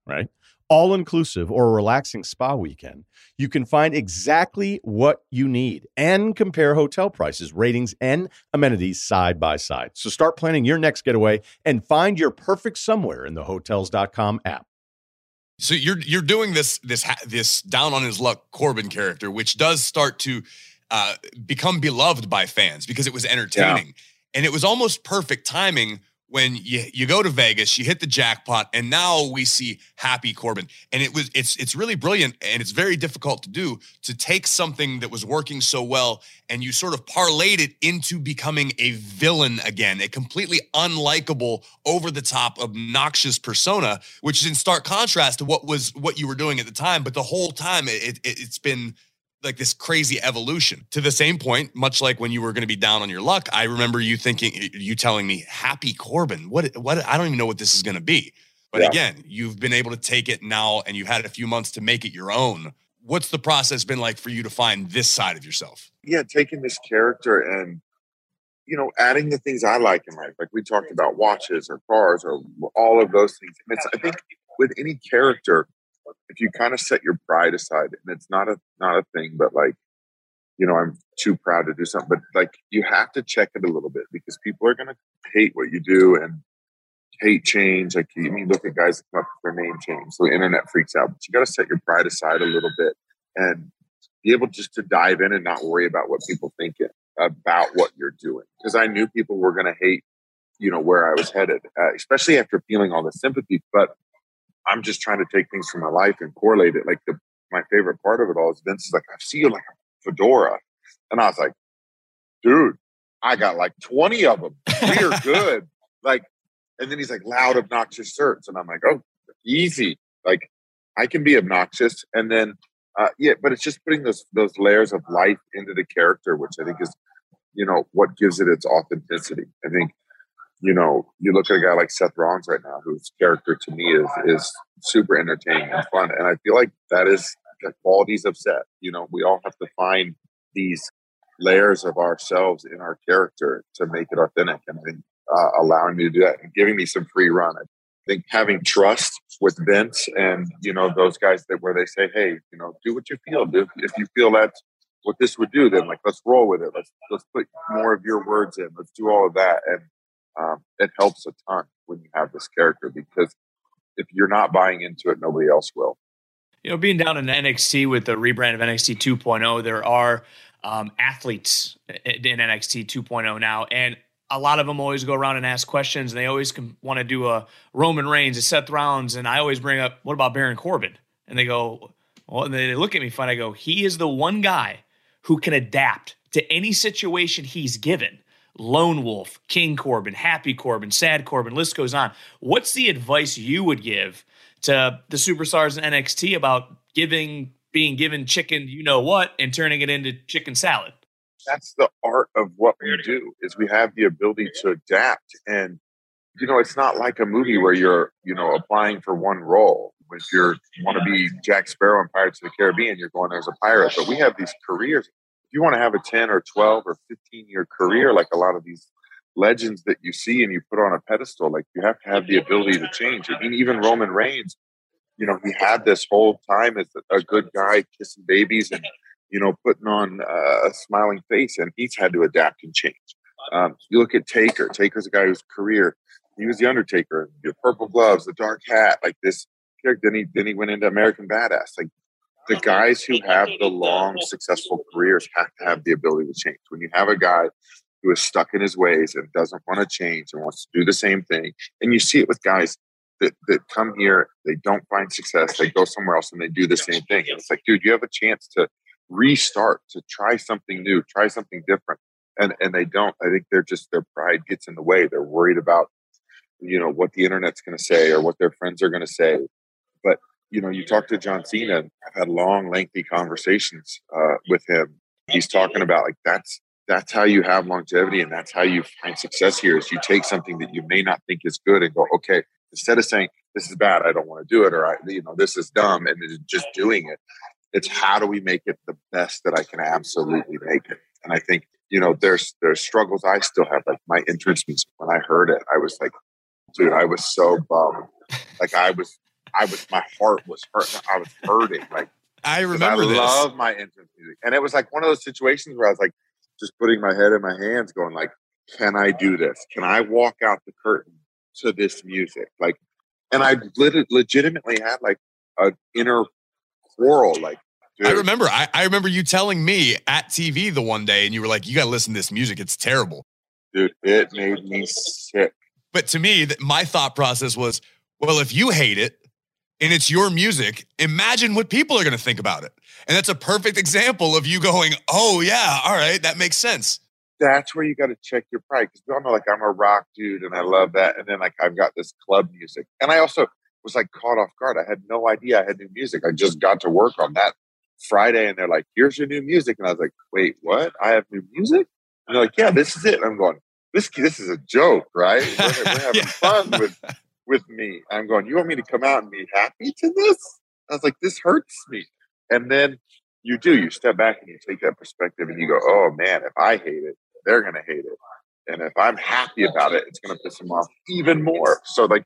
right, all inclusive or a relaxing spa weekend, you can find exactly what you need and compare hotel prices, ratings, and amenities side by side. So start planning your next getaway and find your perfect somewhere in the hotels.com app. So you're you're doing this this this down on his luck Corbin character, which does start to uh, become beloved by fans because it was entertaining. Yeah. And it was almost perfect timing when you you go to Vegas, you hit the jackpot, and now we see Happy Corbin. And it was it's it's really brilliant, and it's very difficult to do to take something that was working so well and you sort of parlayed it into becoming a villain again, a completely unlikable, over the top, obnoxious persona, which is in stark contrast to what was what you were doing at the time. But the whole time, it, it it's been like this crazy evolution. To the same point much like when you were going to be down on your luck i remember you thinking you telling me happy corbin what what i don't even know what this is going to be. But yeah. again you've been able to take it now and you've had a few months to make it your own. What's the process been like for you to find this side of yourself? Yeah taking this character and you know adding the things i like in life like we talked about watches or cars or all of those things. And it's i think with any character if you kind of set your pride aside and it's not a not a thing but like you know i'm too proud to do something but like you have to check it a little bit because people are going to hate what you do and hate change. Like you, you look at guys that come up with their name change, so the internet freaks out. But you got to set your pride aside a little bit and be able just to dive in and not worry about what people think about what you're doing. Because I knew people were going to hate, you know, where I was headed, uh, especially after feeling all the sympathy. But I'm just trying to take things from my life and correlate it. Like the my favorite part of it all is Vince is like, I see you like a fedora, and I was like, dude, I got like 20 of them. We are good. like, and then he's like loud, obnoxious shirts, and I'm like, oh, easy. Like I can be obnoxious, and then uh, yeah, but it's just putting those those layers of life into the character, which I think is, you know, what gives it its authenticity. I think, you know, you look at a guy like Seth Rollins right now, whose character to me is is super entertaining and fun, and I feel like that is the qualities of Seth. You know, we all have to find these layers of ourselves in our character to make it authentic, and I think uh, allowing me to do that and giving me some free run. I think having trust with Vince and you know those guys that where they say, hey, you know, do what you feel. If, if you feel that's what this would do, then like let's roll with it. Let's let's put more of your words in. Let's do all of that, and um, it helps a ton when you have this character because if you're not buying into it, nobody else will. You know, being down in NXT with the rebrand of NXT 2.0, there are um, athletes in NXT 2.0 now, and a lot of them always go around and ask questions, and they always want to do a Roman Reigns, a Seth Rollins, and I always bring up, what about Baron Corbin? And they go, well, and they look at me funny. I go, he is the one guy who can adapt to any situation he's given. Lone Wolf, King Corbin, Happy Corbin, Sad Corbin, list goes on. What's the advice you would give to the superstars in NXT about giving being given chicken, you know what, and turning it into chicken salad? that's the art of what we do is we have the ability to adapt and you know it's not like a movie where you're you know applying for one role if you want to be jack sparrow in pirates of the caribbean you're going as a pirate but we have these careers if you want to have a 10 or 12 or 15 year career like a lot of these legends that you see and you put on a pedestal like you have to have the ability to change i mean even roman reigns you know he had this whole time as a good guy kissing babies and you know, putting on uh, a smiling face, and he's had to adapt and change. Um, you look at Taker. Taker's a guy whose career he was the Undertaker, the purple gloves, the dark hat, like this character. Then he then he went into American Badass. Like the guys who have the long, successful careers have to have the ability to change. When you have a guy who is stuck in his ways and doesn't want to change and wants to do the same thing, and you see it with guys that, that come here, they don't find success, they go somewhere else and they do the same thing. And it's like, dude, you have a chance to restart to try something new, try something different. And and they don't. I think they're just their pride gets in the way. They're worried about, you know, what the internet's gonna say or what their friends are gonna say. But you know, you talk to John Cena, I've had long, lengthy conversations uh, with him. He's talking about like that's that's how you have longevity and that's how you find success here is you take something that you may not think is good and go, okay, instead of saying this is bad, I don't want to do it, or I, you know, this is dumb, and just doing it, it's how do we make it the best that I can absolutely make it. And I think you know there's there's struggles I still have. Like my entrance music when I heard it, I was like, dude, I was so bummed. Like I was, I was, my heart was hurt. I was hurting. Like I remember this. I this. love my entrance music, and it was like one of those situations where I was like, just putting my head in my hands, going like, can I do this? Can I walk out the curtain to this music? Like, and I literally legitimately had like an inner quarrel. Like, Dude. I remember. I, I remember you telling me at TV the one day, and you were like, "You got to listen to this music. It's terrible." Dude, it made me sick. But to me, my thought process was, well, if you hate it and it's your music, imagine what people are going to think about it. And that's a perfect example of you going, "Oh yeah, all right, that makes sense." That's where you got to check your pride because we all know, like, I'm a rock dude and I love that, and then like I've got this club music, and I also was like caught off guard. I had no idea I had new music. I just got to work on that Friday and they're like, here's your new music. And I was like, wait, what? I have new music? And they're like, yeah, this is it. And I'm going, this, this is a joke, right? We're, we're having yeah. fun with, with me. I'm going, you want me to come out and be happy to this? I was like, this hurts me. And then you do, you step back and you take that perspective and you go, oh man, if I hate it, they're going to hate it. And if I'm happy about it, it's going to piss them off even more. So like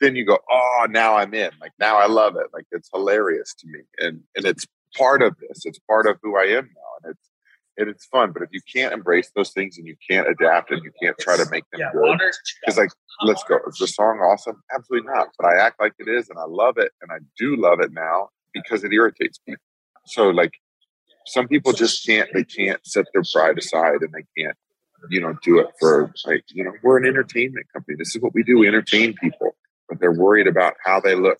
then you go, oh, now I'm in. Like now I love it. Like it's hilarious to me, and and it's part of this. It's part of who I am now, and it's and it's fun. But if you can't embrace those things and you can't adapt and you can't try to make them good, because like, let's go. Is the song awesome? Absolutely not. But I act like it is, and I love it, and I do love it now because it irritates me. So like, some people just can't. They can't set their pride aside, and they can't, you know, do it for like, you know, we're an entertainment company. This is what we do. We entertain people, but they're worried about how they look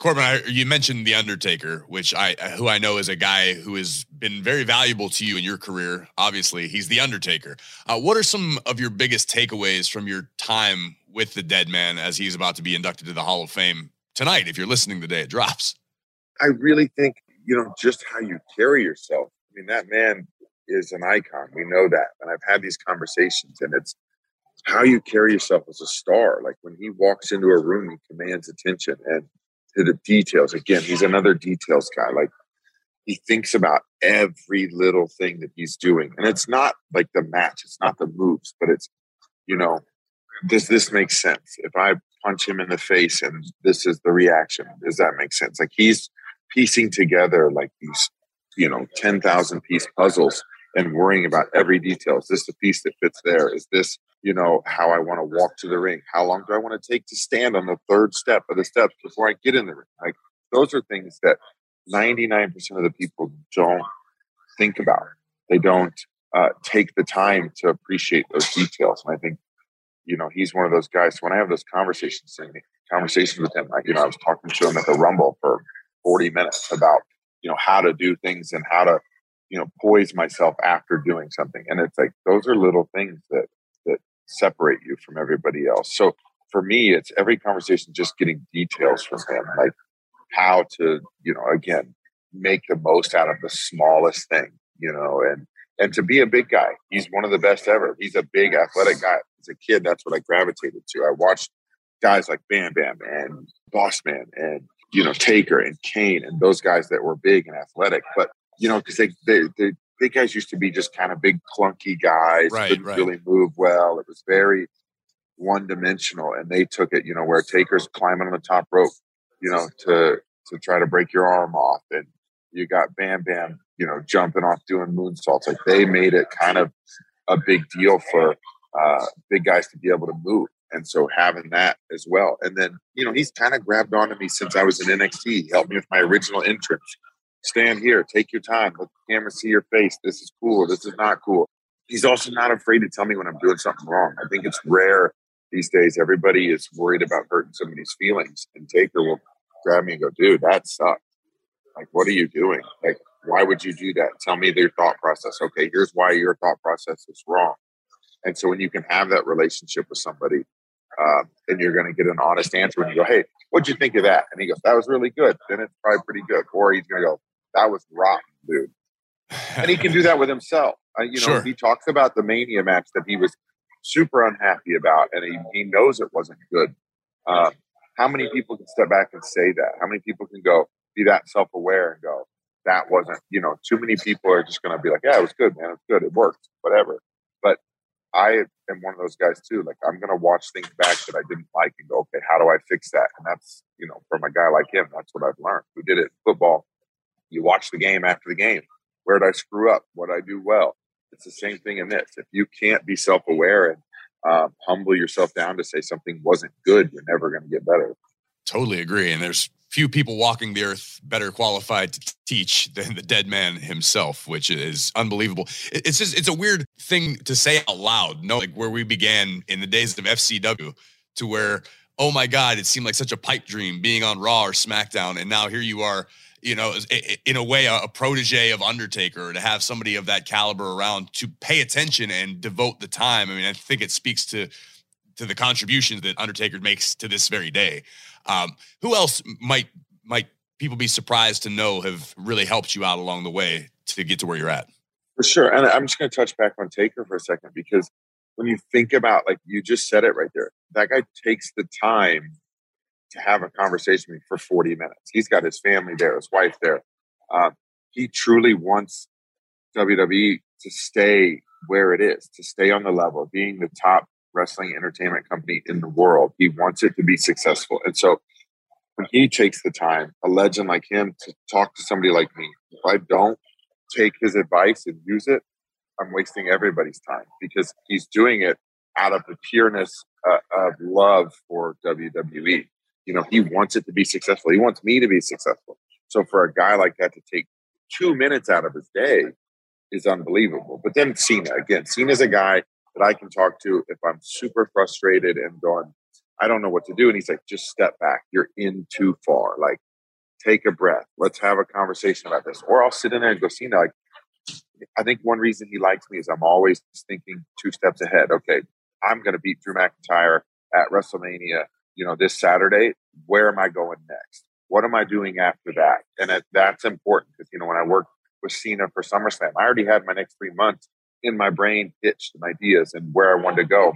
Corbin, I, you mentioned the Undertaker, which I who I know is a guy who has been very valuable to you in your career. Obviously, he's the Undertaker. Uh, what are some of your biggest takeaways from your time with the Dead Man as he's about to be inducted to the Hall of Fame tonight? If you're listening the day it drops, I really think you know just how you carry yourself. I mean, that man is an icon. We know that, and I've had these conversations, and it's how you carry yourself as a star. Like when he walks into a room, he commands attention, and to the details. Again, he's another details guy. Like he thinks about every little thing that he's doing. And it's not like the match, it's not the moves, but it's, you know, does this make sense? If I punch him in the face and this is the reaction, does that make sense? Like he's piecing together like these, you know, 10,000 piece puzzles and worrying about every detail. Is this the piece that fits there? Is this you know, how I want to walk to the ring. How long do I want to take to stand on the third step of the steps before I get in the ring? Like those are things that 99% of the people don't think about. They don't uh, take the time to appreciate those details. And I think, you know, he's one of those guys. So when I have those conversations, conversations with him, like, you know, I was talking to him at the Rumble for 40 minutes about, you know, how to do things and how to, you know, poise myself after doing something. And it's like, those are little things that separate you from everybody else. So for me, it's every conversation just getting details from him, like how to, you know, again, make the most out of the smallest thing, you know, and and to be a big guy. He's one of the best ever. He's a big athletic guy. As a kid, that's what I gravitated to. I watched guys like Bam Bam and Boss Man and you know Taker and Kane and those guys that were big and athletic, but you know because they, they they big guys used to be just kind of big clunky guys, right, couldn't right. really move well. It was very one dimensional, and they took it, you know, where Taker's climbing on the top rope, you know, to to try to break your arm off, and you got Bam Bam, you know, jumping off doing moonsaults. Like they made it kind of a big deal for uh, big guys to be able to move. And so having that as well. And then, you know, he's kind of grabbed onto me since I was in NXT. He helped me with my original entrance stand here, take your time, let the camera see your face. This is cool. This is not cool. He's also not afraid to tell me when I'm doing something wrong. I think it's rare these days. Everybody is worried about hurting somebody's feelings. And Taker will grab me and go, dude, that sucked. Like, what are you doing? Like, why would you do that? Tell me their thought process. Okay, here's why your thought process is wrong. And so when you can have that relationship with somebody, uh, and you're going to get an honest answer when you go, "Hey, what'd you think of that?" And he goes, "That was really good." Then it's probably pretty good. Or he's going to go, that was rotten, dude. and he can do that with himself. Uh, you know, Sure. he talks about the Mania match that he was super unhappy about, and he, he knows it wasn't good. Uh, how many people can step back and say that? How many people can go be that self aware and go, that wasn't, you know, too many people are just going to be like, yeah, it was good, man. It's good. It worked, whatever. But I am one of those guys too. Like, I'm going to watch things back that I didn't like and go, okay, how do I fix that? And that's, you know, from a guy like him, that's what I've learned. We did it in football. You watch the game after the game. Where did I screw up? What did I do well? It's the same thing in this. If you can't be self aware and uh, humble yourself down to say something wasn't good, you're never going to get better. Totally agree. And there's few people walking the earth better qualified to teach than the dead man himself, which is unbelievable. It's just it's a weird thing to say out loud. No, like where we began in the days of FCW, to where oh my god, it seemed like such a pipe dream being on Raw or SmackDown, and now here you are. You know, in a way, a a protege of Undertaker to have somebody of that caliber around to pay attention and devote the time. I mean, I think it speaks to to the contributions that Undertaker makes to this very day. Um, who else might might people be surprised to know have really helped you out along the way to get to where you're at? For sure. And I'm just going to touch back on Taker for a second because when you think about, like, you just said it right there, that guy takes the time to have a conversation with me for 40 minutes. He's got his family there, his wife there. Um, he truly wants WWE to stay where it is, to stay on the level, being the top wrestling entertainment company in the world. He wants it to be successful. And so when he takes the time, a legend like him, to talk to somebody like me, if I don't take his advice and use it, I'm wasting everybody's time because he's doing it out of the pureness uh, of love for WWE. You know, he wants it to be successful. He wants me to be successful. So for a guy like that to take two minutes out of his day is unbelievable. But then Cena again, Cena's a guy that I can talk to if I'm super frustrated and going, I don't know what to do. And he's like, just step back. You're in too far. Like, take a breath. Let's have a conversation about this. Or I'll sit in there and go, Cena, like, I think one reason he likes me is I'm always thinking two steps ahead. Okay, I'm going to beat Drew McIntyre at WrestleMania, you know, this Saturday. Where am I going next? What am I doing after that? And it, that's important because, you know, when I worked with Cena for SummerSlam, I already had my next three months in my brain pitched and ideas and where I wanted to go.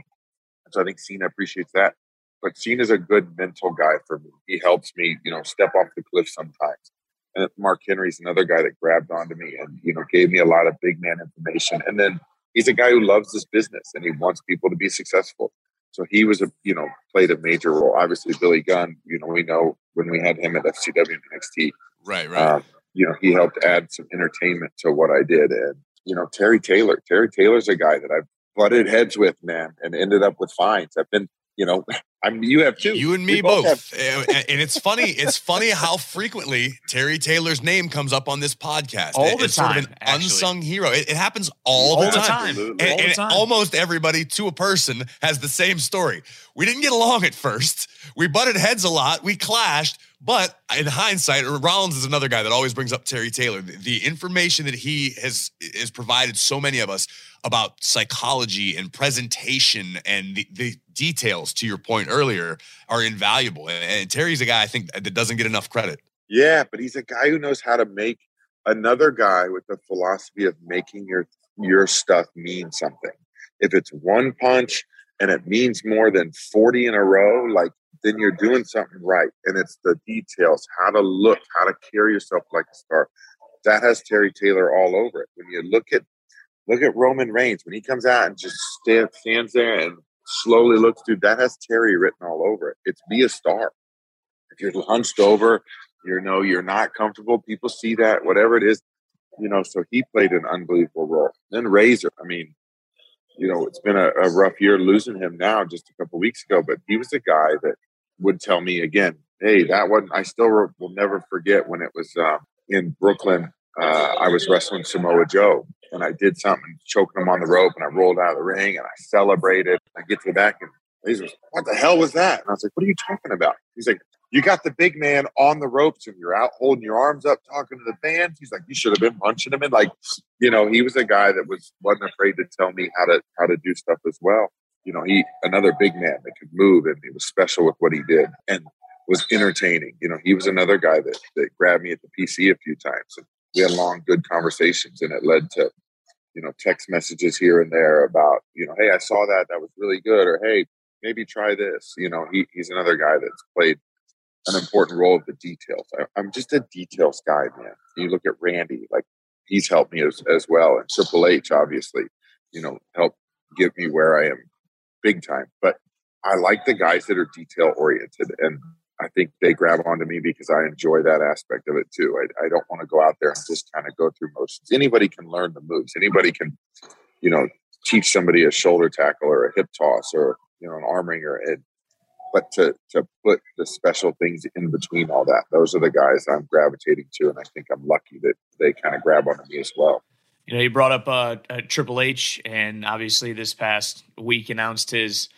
so I think Cena appreciates that. But Cena's a good mental guy for me. He helps me, you know, step off the cliff sometimes. And Mark Henry's another guy that grabbed onto me and, you know, gave me a lot of big man information. And then he's a guy who loves this business and he wants people to be successful. So he was a, you know, played a major role. Obviously, Billy Gunn, you know, we know when we had him at FCW and NXT. Right, right. Um, you know, he helped add some entertainment to what I did. And, you know, Terry Taylor. Terry Taylor's a guy that I've butted heads with, man, and ended up with fines. I've been you know, I mean, you have two. You and me both. both. and it's funny. It's funny how frequently Terry Taylor's name comes up on this podcast. All the it's time. Sort of an actually. unsung hero. It, it happens all, all the time. time. And, all and the time. almost everybody to a person has the same story. We didn't get along at first. We butted heads a lot. We clashed. But in hindsight, Rollins is another guy that always brings up Terry Taylor. The, the information that he has has provided so many of us about psychology and presentation and the, the details, to your point earlier, are invaluable. And, and Terry's a guy I think that doesn't get enough credit. Yeah, but he's a guy who knows how to make another guy with the philosophy of making your your stuff mean something. If it's one punch and it means more than 40 in a row, like then you're doing something right. And it's the details, how to look, how to carry yourself like a star. That has Terry Taylor all over it. When you look at look at Roman Reigns when he comes out and just stand, stands there and slowly looks through, that has Terry written all over it. It's be a star. If you're hunched over, you know you're not comfortable. People see that, whatever it is, you know. So he played an unbelievable role. Then Razor, I mean, you know, it's been a, a rough year losing him now just a couple weeks ago, but he was a guy that would tell me again, hey, that one, I still will never forget when it was uh, in Brooklyn. Uh, I was wrestling Samoa Joe and I did something, choking him on the rope, and I rolled out of the ring and I celebrated. I get to the back and he's like, what the hell was that? And I was like, what are you talking about? He's like, you got the big man on the ropes and you're out holding your arms up, talking to the fans. He's like, you should have been punching him. And like, you know, he was a guy that was wasn't afraid to tell me how to how to do stuff as well. You know, he another big man that could move and he was special with what he did and was entertaining. You know, he was another guy that that grabbed me at the PC a few times and we had long, good conversations and it led to, you know, text messages here and there about, you know, hey, I saw that, that was really good, or hey, maybe try this. You know, he, he's another guy that's played an important role of the details. I, am just a details guy, man. You look at Randy, like he's helped me as, as well, and Triple H, obviously, you know, helped get me where I am big time. But I like the guys that are detail oriented, and I think they grab onto me because I enjoy that aspect of it too. I, I don't want to go out there and just kind of go through motions. Anybody can learn the moves. Anybody can, you know, teach somebody a shoulder tackle or a hip toss or you know an arm wringer. And but to to put the special things in between all that, those are the guys I'm gravitating to, and I think I'm lucky that they kind of grab onto me as well. You know, you brought up uh, uh, Triple H, and obviously this past week announced his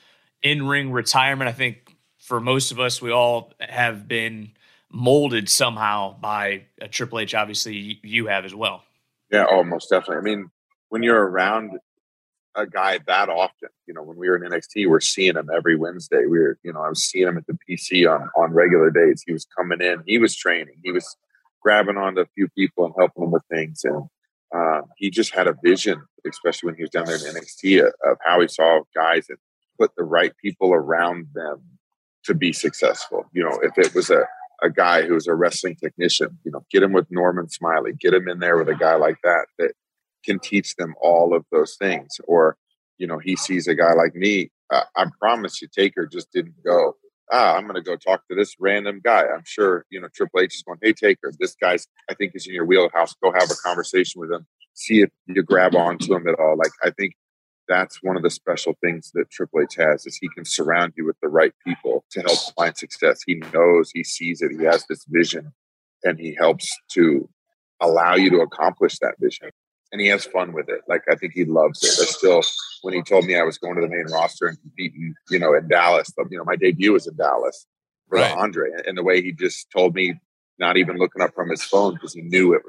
in-ring retirement. I think for most of us, we all have been molded somehow by a Triple H. Obviously, you have as well. Yeah, oh, most definitely. I mean, when you're around a guy that often. You know, when we were in NXT, we're seeing him every Wednesday. We were, you know, I was seeing him at the PC on on regular days. He was coming in, he was training, he was grabbing onto a few people and helping them with things, and uh, he just had a vision, especially when he was down there in NXT, of how he saw guys and put the right people around them to be successful. You know, if it was a a guy who was a wrestling technician, you know, get him with Norman Smiley, get him in there with a guy like that that can teach them all of those things. Or, you know, he sees a guy like me. Uh, I promise you, Taker just didn't go. Ah, I'm going to go talk to this random guy. I'm sure, you know, Triple H is going, Hey, Taker, this guy's, I think, is in your wheelhouse. Go have a conversation with him. see if you grab onto him at all. Like I think that's one of the special things that Triple H has is he can surround you with the right people to help find success. He knows, he sees it, he has this vision, and he helps to allow you to accomplish that vision. And he has fun with it. Like I think he loves it. That's still when he told me I was going to the main roster and competing, you know, in Dallas. You know, my debut was in Dallas for Right. Andre, and the way he just told me, not even looking up from his phone because he knew it.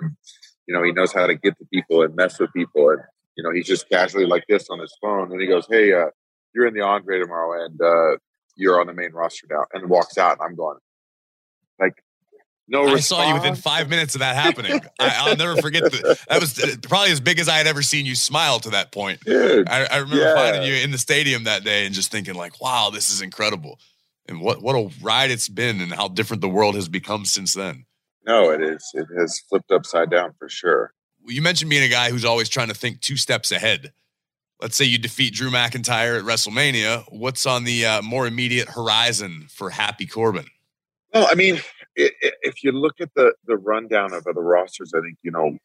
You know, he knows how to get to people and mess with people, and you know, he's just casually like this on his phone, and he goes, "Hey, uh, you're in the Andre tomorrow, and uh, you're on the main roster now," and walks out, and I'm going, like, no. I saw you within five minutes of that happening. I, I'll never forget that. That was uh, probably as big as I had ever seen you smile to that point. Dude, I, I remember Yeah. finding you in the stadium that day and just thinking, like, wow, this is incredible. And what, what a ride it's been and how different the world has become since then. no, it is. It has flipped upside down for sure. You mentioned being a guy who's always trying to think two steps ahead. Let's say you defeat Drew McIntyre at WrestleMania. What's on the uh, more immediate horizon for Happy Corbin? Well, I mean, i- i- if you look at the the rundown of the rosters, I think you know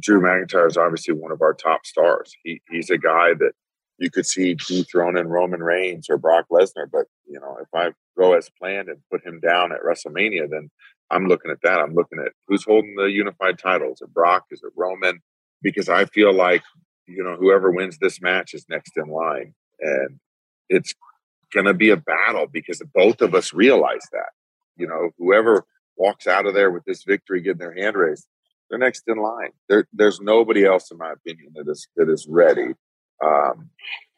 Drew McIntyre is obviously one of our top stars. He he's a guy that you could see dethroning Roman Reigns or Brock Lesnar. But you know, if I go as planned and put him down at WrestleMania, then I'm looking at that. I'm looking at who's holding the unified titles. Is it Brock? Is it Roman? Because I feel like you know whoever wins this match is next in line, and it's going to be a battle because both of us realize that you know, whoever walks out of there with this victory, getting their hand raised, they're next in line. There, there's nobody else, in my opinion, that is that is ready um,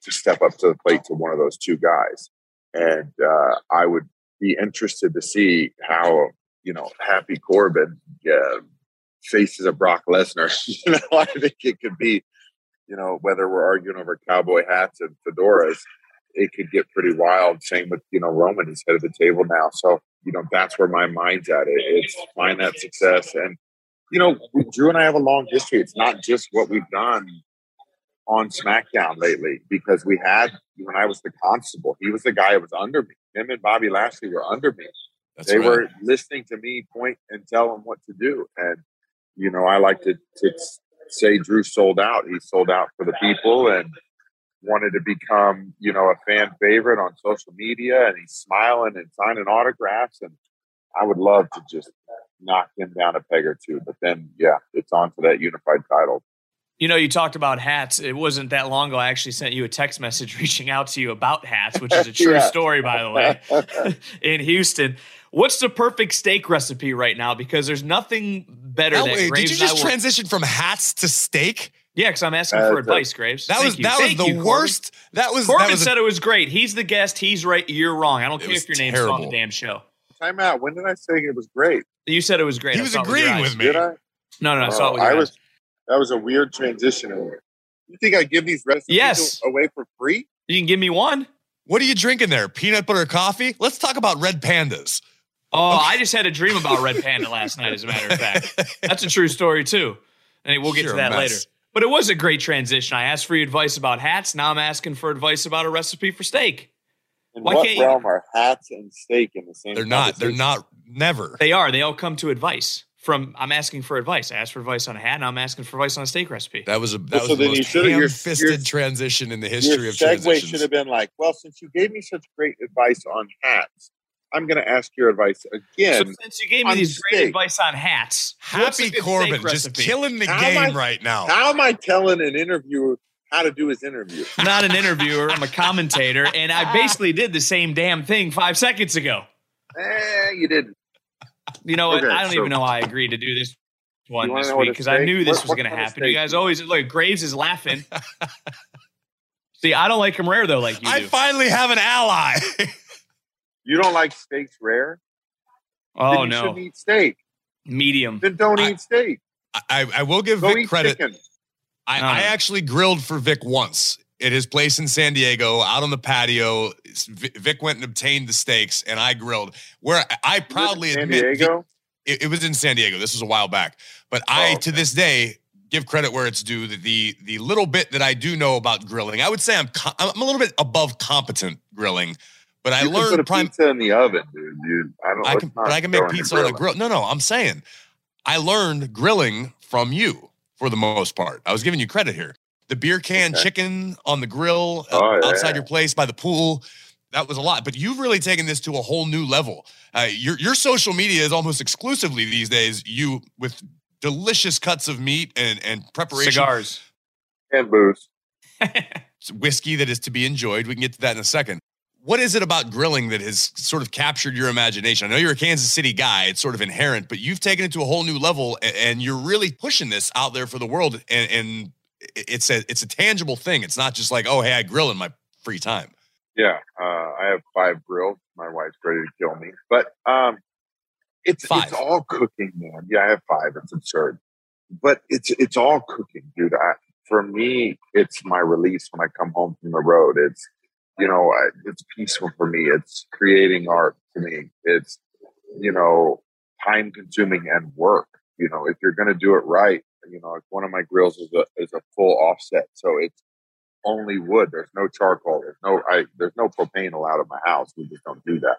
to step up to the plate to one of those two guys. And uh, I would be interested to see how you know Happy Corbin faces a Brock Lesnar. you know, I think it could be, you know, whether we're arguing over cowboy hats and fedoras, it could get pretty wild. Same with you know Roman; he's head of the table now. So you know that's where my mind's at. It, it's find that success, and you know Drew and I have a long history. It's not just what we've done on SmackDown lately, because we had when I was the constable, he was the guy who was under me. Him and Bobby Lashley were under me That's they right. were listening to me point and tell them what to do. And you know, I like to, to say Drew sold out. He sold out for the people and wanted to become, you know, a fan favorite on social media. And he's smiling and signing autographs. And I would love to just knock him down a peg or two. But then, yeah, it's on to that unified title. You know, you talked about hats. It wasn't that long ago. I actually sent you a text message reaching out to you about hats, which is a true Yeah. story, by the way, in Houston. What's the perfect steak recipe right now? Because there's nothing better Now, than wait, Graves did you and I just will- transition from hats to steak? Yeah, because I'm asking Uh, for advice, Graves. That Thank was you. that was Thank the you, Corbin. worst. That was Corbin that was a- said it was great. He's the guest. He's right. You're wrong. I don't care if your name's on the damn show. Time out. When did I say it was great? You said it was great. he I was saw it with agreeing with me. Did I? No, no, I saw it Oh, with your I eyes. was. That was a weird transition. You think I give these recipes Yes. away for free? You can give me one. What are you drinking there? Peanut butter coffee? Let's talk about red pandas. Oh, I just had a dream about Red Panda last night, as a matter of fact. That's a true story, too. And we'll get You're to a that later. But it was a great transition. I asked for your advice about hats. Now I'm asking for advice about a recipe for steak. In Why what can't you- realm are hats and steak in the same? They're not. They're not. Never. They are. They all come to advice. From I'm asking for advice. I asked for advice on a hat. Now I'm asking for advice on a steak recipe. That was a that So was the most your- ham-fisted your- transition in the Your history of segue should have been like, well, since you gave me such great advice on hats, I'm going to ask your advice So again. since you gave me on these great advice on hats, Happy good Corbin just killing the How game I- right now. How am I telling an interviewer how to do his interview? I'm not an interviewer. I'm a commentator, and I basically did the same damn thing five seconds ago. eh, you didn't. You know what? Okay, I don't so- even know how I agreed to do this one this week because I knew this what- was going to happen. You guys always look. Graves is laughing. See, I don't like him rare though, like you I do. finally have an ally. You don't like steaks rare? oh then you no, shouldn't eat steak. medium. Then don't I- eat steak. I, I will give Go Vic eat credit. chicken. I, No, I actually grilled for Vic once at his place in San Diego, out on the patio. Vic Vic went and obtained the steaks, and I grilled. Where I- I proudly San admit, Diego. it, it was in San Diego. This was a while back, but I, Oh, to this day, give credit where it's due. That the the little bit that I do know about grilling, I would say I'm co- I'm a little bit above competent grilling, but I you can put a learned prime. pizza in the oven, dude. You, I don't. I can, but I can make pizza on a grill. No, no, I'm saying I learned grilling from you. for the most part. I was giving you credit here. The beer can Okay. chicken on the grill uh, Oh, outside yeah. your place by the pool. That was a lot, but you've really taken this to a whole new level. Uh, your your social media is almost exclusively these days you with delicious cuts of meat and and preparation Cigars. And booze. whiskey that is to be enjoyed. We can get to that in a second. What is it about grilling that has sort of captured your imagination? I know you're a Kansas City guy; it's sort of inherent, but you've taken it to a whole new level, and you're really pushing this out there for the world. And, and it's a it's a tangible thing. It's not just like, oh, hey, I grill in my free time. Yeah, uh, I have five grills. My wife's ready to kill me, but um, it's Five. it's all cooking, man. Yeah, I have five. It's absurd, but it's it's all cooking, dude. I, for me, it's my release when I come home from the road. It's you know, I, it's peaceful for me. It's creating art to me. It's you know, time consuming and work. You know, if you're going to do it right, you know, one of my grills is a is a full offset, so it's only wood. There's no charcoal. There's no I. There's no propane allowed in my house. We just don't do that.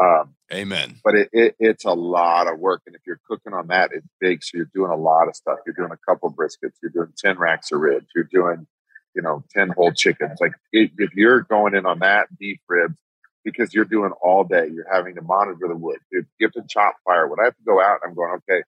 Um, Amen. but it, it it's a lot of work, and if you're cooking on that, it's big. So you're doing a lot of stuff. You're doing a couple briskets. You're doing ten racks of ribs. You're doing, you know, ten whole chickens. Like if, if you're going in on that beef ribs, because you're doing all day, you're having to monitor the wood. If you have to chop fire. When I have to go out, I'm going okay.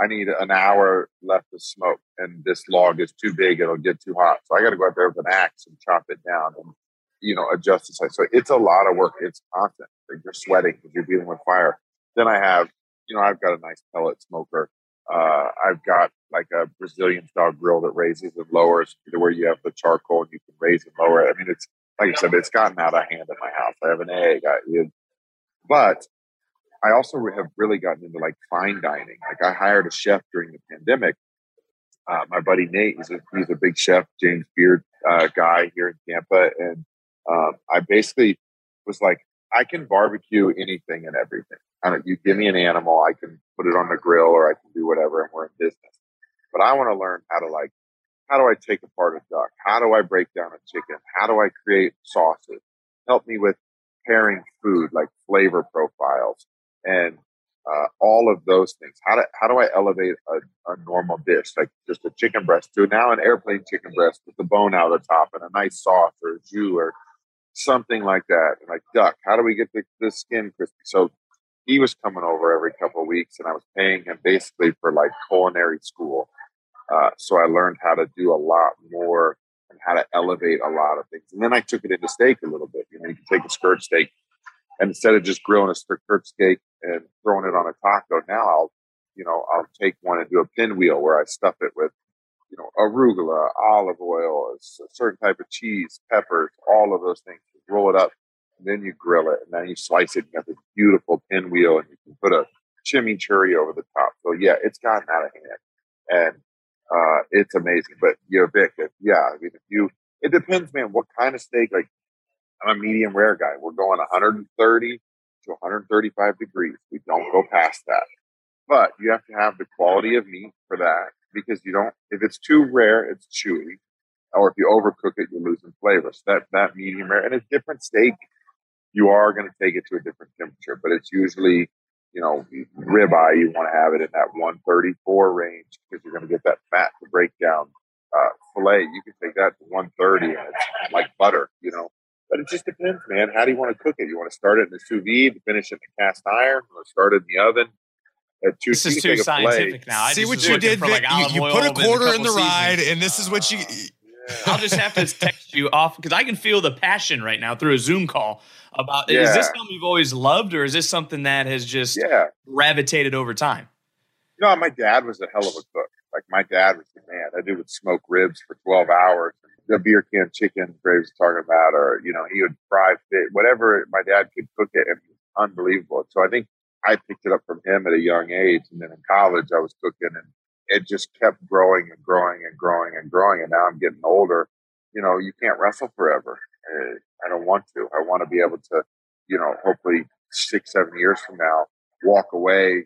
I need an hour left to smoke, and this log is too big; it'll get too hot. So I got to go out there with an axe and chop it down, and you know, adjust the size. So it's a lot of work. It's constant. Like, You're sweating because you're dealing with fire. Then I have, you know, I've got a nice pellet smoker. Uh, I've got like a Brazilian style grill that raises and lowers, where you have the charcoal and you can raise and lower. I mean, it's like I said, it's gotten out of hand at my house. I have an egg, I, it, but I also have really gotten into like fine dining. Like I hired a chef during the pandemic. Uh, my buddy Nate, he's a, he's a big chef, James Beard uh, guy here in Tampa, and um, I basically was like, I can barbecue anything and everything. I don't, you give me an animal, I can put it on the grill or I can do whatever, and we're in business. But I want to learn how to like, how do I take apart a duck? How do I break down a chicken? How do I create sauces? Help me with pairing food, like flavor profiles and uh, all of those things. How do how do I elevate a, a normal dish, like just a chicken breast, to now an airplane chicken breast with the bone out of the top and a nice sauce or a jus or something like that, and like duck. How do we get the, the skin crispy? So he was coming over every couple of weeks, and I was paying him basically for like culinary school. Uh, so I learned how to do a lot more and how to elevate a lot of things. And then I took it into steak a little bit. You know, you can take a skirt steak and instead of just grilling a skirt steak and throwing it on a taco, now I'll, you know, I'll take one and do a pinwheel where I stuff it with, you know, arugula, olive oil, a certain type of cheese, peppers, all of those things. Roll it up, and then you grill it, and then you slice it. You got this beautiful pinwheel, and you can put a chimichurri over the top. So yeah, it's gotten out of hand, and uh, it's amazing. But you're Vic, if, yeah, I mean, if you, it depends, man. What kind of steak? Like, I'm a medium rare guy. We're going 130 to 135 degrees. We don't go past that. But you have to have the quality of meat for that because you don't, if it's too rare, it's chewy. Or if you overcook it, you're losing flavor. So that, that medium rare, and a different steak, you are going to take it to a different temperature, but it's usually, you know, ribeye, you want to have it in that 134 range because you're going to get that fat to break down. Uh, filet, you can take that to 130 and it's like butter, you know. But it just depends, man. How do you want to cook it? You want to start it in the sous vide, finish it in the cast iron, or start it in the oven? At two, This is too take a filet. scientific now. I See just what you did, Vic? like, you you put a quarter in couple the ride, seasonings. and this is what you. I'll just have to text you off because I can feel the passion right now through a Zoom call about is this something you've always loved or is this something that has just Yeah. gravitated over time? You know, my dad was a hell of a cook. Like my dad was the man. That dude would smoke ribs for twelve hours. The beer can chicken Graves was talking about, or you know, he would fry fish, whatever. My dad could cook it, and it was unbelievable. So I think I picked it up from him at a young age, and then in college I was cooking, and it just kept growing and growing and growing and growing. And now I'm getting older. You know, you can't wrestle forever. Uh, I don't want to. I want to be able to, you know, hopefully six, seven years from now, walk away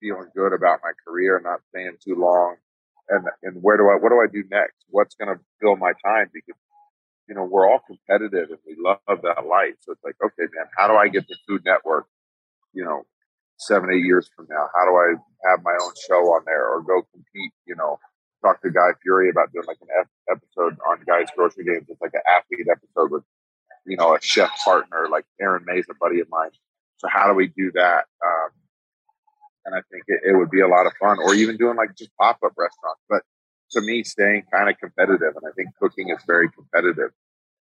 feeling good about my career, not staying too long. And and where do I what do I do next? What's going to fill my time? Because you know we're all competitive and we love that life. So it's like, okay, man, how do I get the Food Network? You know, seven eight years from now, how do I have my own show on there or go compete? You know, talk to Guy Fieri about doing like an ep- episode on guys' grocery games. It's like an athlete episode with, you know, a chef partner like Aaron May's a buddy of mine. So how do we do that? Um, and I think it, it would be a lot of fun, or even doing like just pop up restaurants. But to me, staying kind of competitive, and I think cooking is very competitive,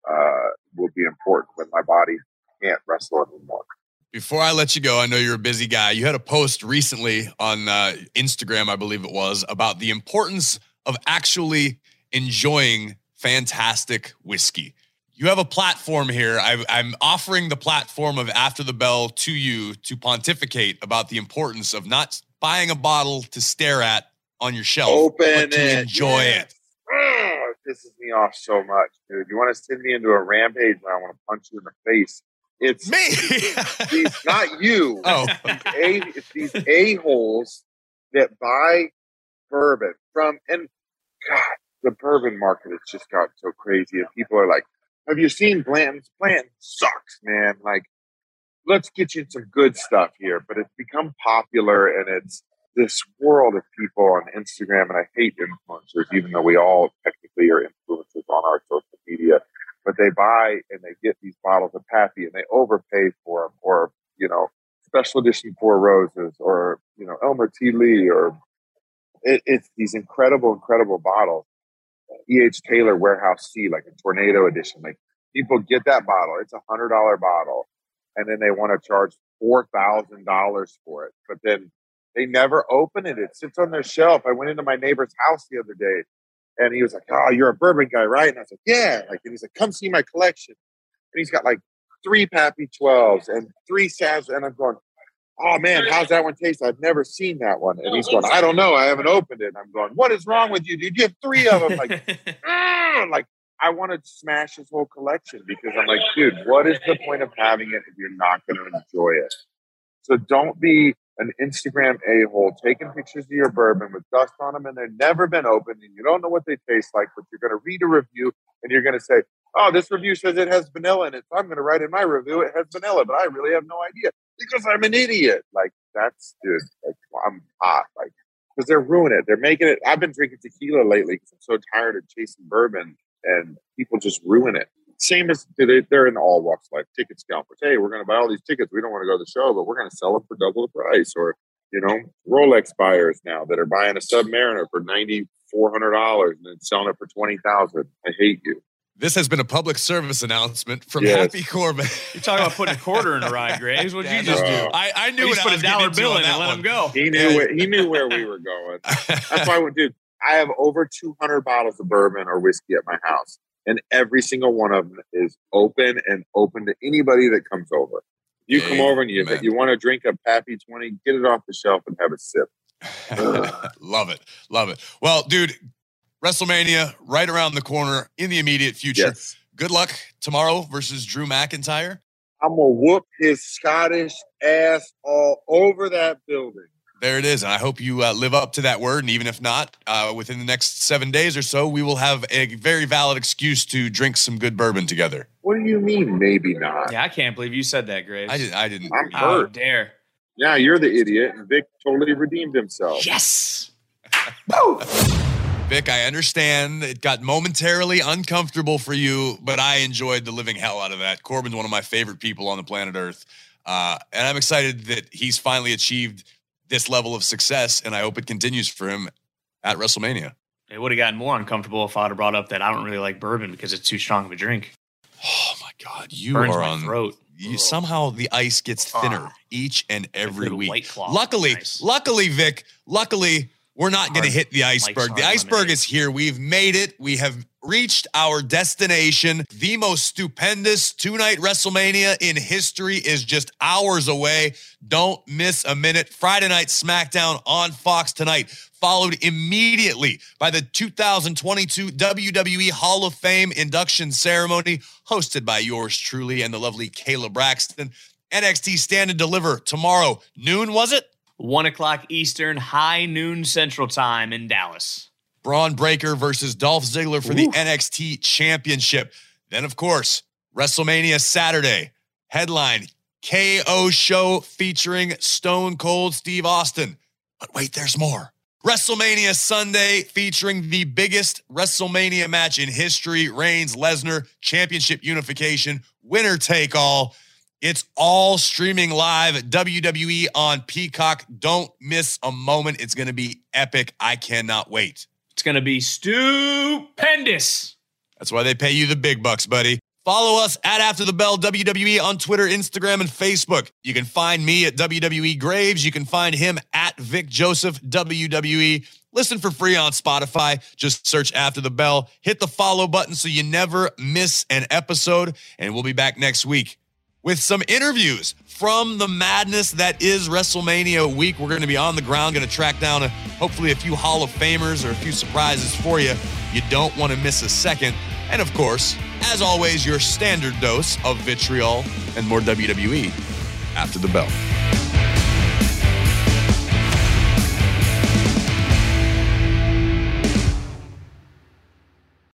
uh, will be important when my body can't wrestle anymore. Before I let you go, I know you're a busy guy. You had a post recently on uh, Instagram, I believe it was, about the importance of actually enjoying fantastic whiskey. You have a platform here. I, I'm offering the platform of After the Bell to you to pontificate about the importance of not buying a bottle to stare at on your shelf, Open but to it. enjoy Yes. it. Oh, it pisses me off so much, dude. You want to send me into a rampage when I want to punch you in the face? It's Me. these, not you. oh, a, it's these a holes that buy bourbon from and God, the bourbon market has just gotten so crazy, and people are like, "Have you seen Blanton's? Blanton sucks, man. Like, let's get you some good stuff here." But it's become popular, and it's this world of people on Instagram, and I hate influencers, even though we all technically are influencers on our social media. But they buy and they get these bottles of Pappy, and they overpay for them, or you know, special edition Four Roses, or you know, Elmer T. Lee, or it, it's these incredible, incredible bottles. E.H. Taylor Warehouse C, like a tornado edition. Like people get that bottle, it's a hundred dollar bottle, and then they want to charge four thousand dollars for it. But then they never open it. It sits on their shelf. I went into my neighbor's house the other day, and he was like, "Oh, you're a bourbon guy, right?" And I was like, "Yeah." Like, and he's like, "Come see my collection." And he's got like three Pappy Twelves and three Savs, and I'm going, "Oh man, how's that one taste? I've never seen that one." And he's going, "I don't know. I haven't opened it." And I'm going, "What is wrong with you, dude? You have three of them." Like, ah, like I want to smash his whole collection because I'm like, dude, what is the point of having it if you're not going to enjoy it? So don't be an Instagram a hole taking pictures of your bourbon with dust on them and they've never been opened and you don't know what they taste like, but you're going to read a review and you're going to say, oh, this review says it has vanilla in it. So I'm going to write in my review it has vanilla, but I really have no idea because I'm an idiot. Like that's dude, like I'm hot. Like because they're ruining it. They're making it. I've been drinking tequila lately because I'm so tired of chasing bourbon and people just ruin it. Same as they- they're in all walks of life. Ticket scalpers. Hey, we're going to buy all these tickets. We don't want to go to the show, but we're going to sell them for double the price. Or you know, Rolex buyers now that are buying a Submariner for ninety four hundred dollars and then selling it for twenty thousand. I hate you. this has been a public service announcement from Yes. Happy Corbin. You're talking about putting a quarter in a ride, Graves. What did you just no. do? I, I knew You what just I put was a dollar bill on in and let one. him go. He knew where, he knew where we were going. That's why I would do. I have over 200 bottles of bourbon or whiskey at my house, and every single one of them is open and open to anybody that comes over. You come over and you Amen. you want to drink a Pappy 20, get it off the shelf and have a sip. love it. Love it. Well, dude, WrestleMania right around the corner in the immediate future. Yes. Good luck tomorrow versus Drew McIntyre. I'm gonna whoop his Scottish ass all over that building. There it is. And I hope you uh, live up to that word. And even if not, uh, within the next seven days or so, we will have a very valid excuse to drink some good bourbon together. What do you mean? Maybe not. Yeah, I can't believe you said that, Graves. I didn't. I didn't. I'm How hurt. dare. Yeah, you're the idiot, and Vic totally redeemed himself. Yes. Vic, I understand it got momentarily uncomfortable for you, but I enjoyed the living hell out of that. Corbin's one of my favorite people on the planet Earth. Uh, and I'm excited that he's finally achieved this level of success, and I hope it continues for him at WrestleMania. It would have gotten more uncomfortable if I'd have brought up that I don't really like bourbon because it's too strong of a drink. Oh my God, you Burns are my on. throat. You, somehow the ice gets thinner Ah. each and every week. Luckily, Nice. luckily, Vic, luckily, we're not going to hit the iceberg. The iceberg Lemonade. is here. We've made it. We have reached our destination. The most stupendous two night WrestleMania in history is just hours away. Don't miss a minute. Friday night SmackDown on Fox tonight, followed immediately by the 2022 WWE Hall of Fame induction ceremony, hosted by yours truly and the lovely Kayla Braxton. NXT Stand and Deliver tomorrow, noon, was it? One o'clock Eastern, high noon Central Time in Dallas. Bron Breakker versus Dolph Ziggler for the NXT Championship. Then, of course, WrestleMania Saturday, headline KO show featuring Stone Cold Steve Austin. But wait, there's more. WrestleMania Sunday featuring the biggest WrestleMania match in history Reigns Lesnar Championship Unification, winner take all. It's all streaming live at WWE on Peacock. Don't miss a moment. It's going to be epic. I cannot wait. It's going to be stupendous. That's why they pay you the big bucks, buddy. Follow us at After the Bell WWE on Twitter, Instagram, and Facebook. You can find me at WWE Graves. You can find him at Vic Joseph WWE. Listen for free on Spotify. Just search After the Bell. Hit the follow button so you never miss an episode. And we'll be back next week with some interviews from the madness that is WrestleMania week. We're going to be on the ground, going to track down a, hopefully a few Hall of Famers or a few surprises for you. You don't want to miss a second. And of course, as always, your standard dose of vitriol and more WWE after the bell.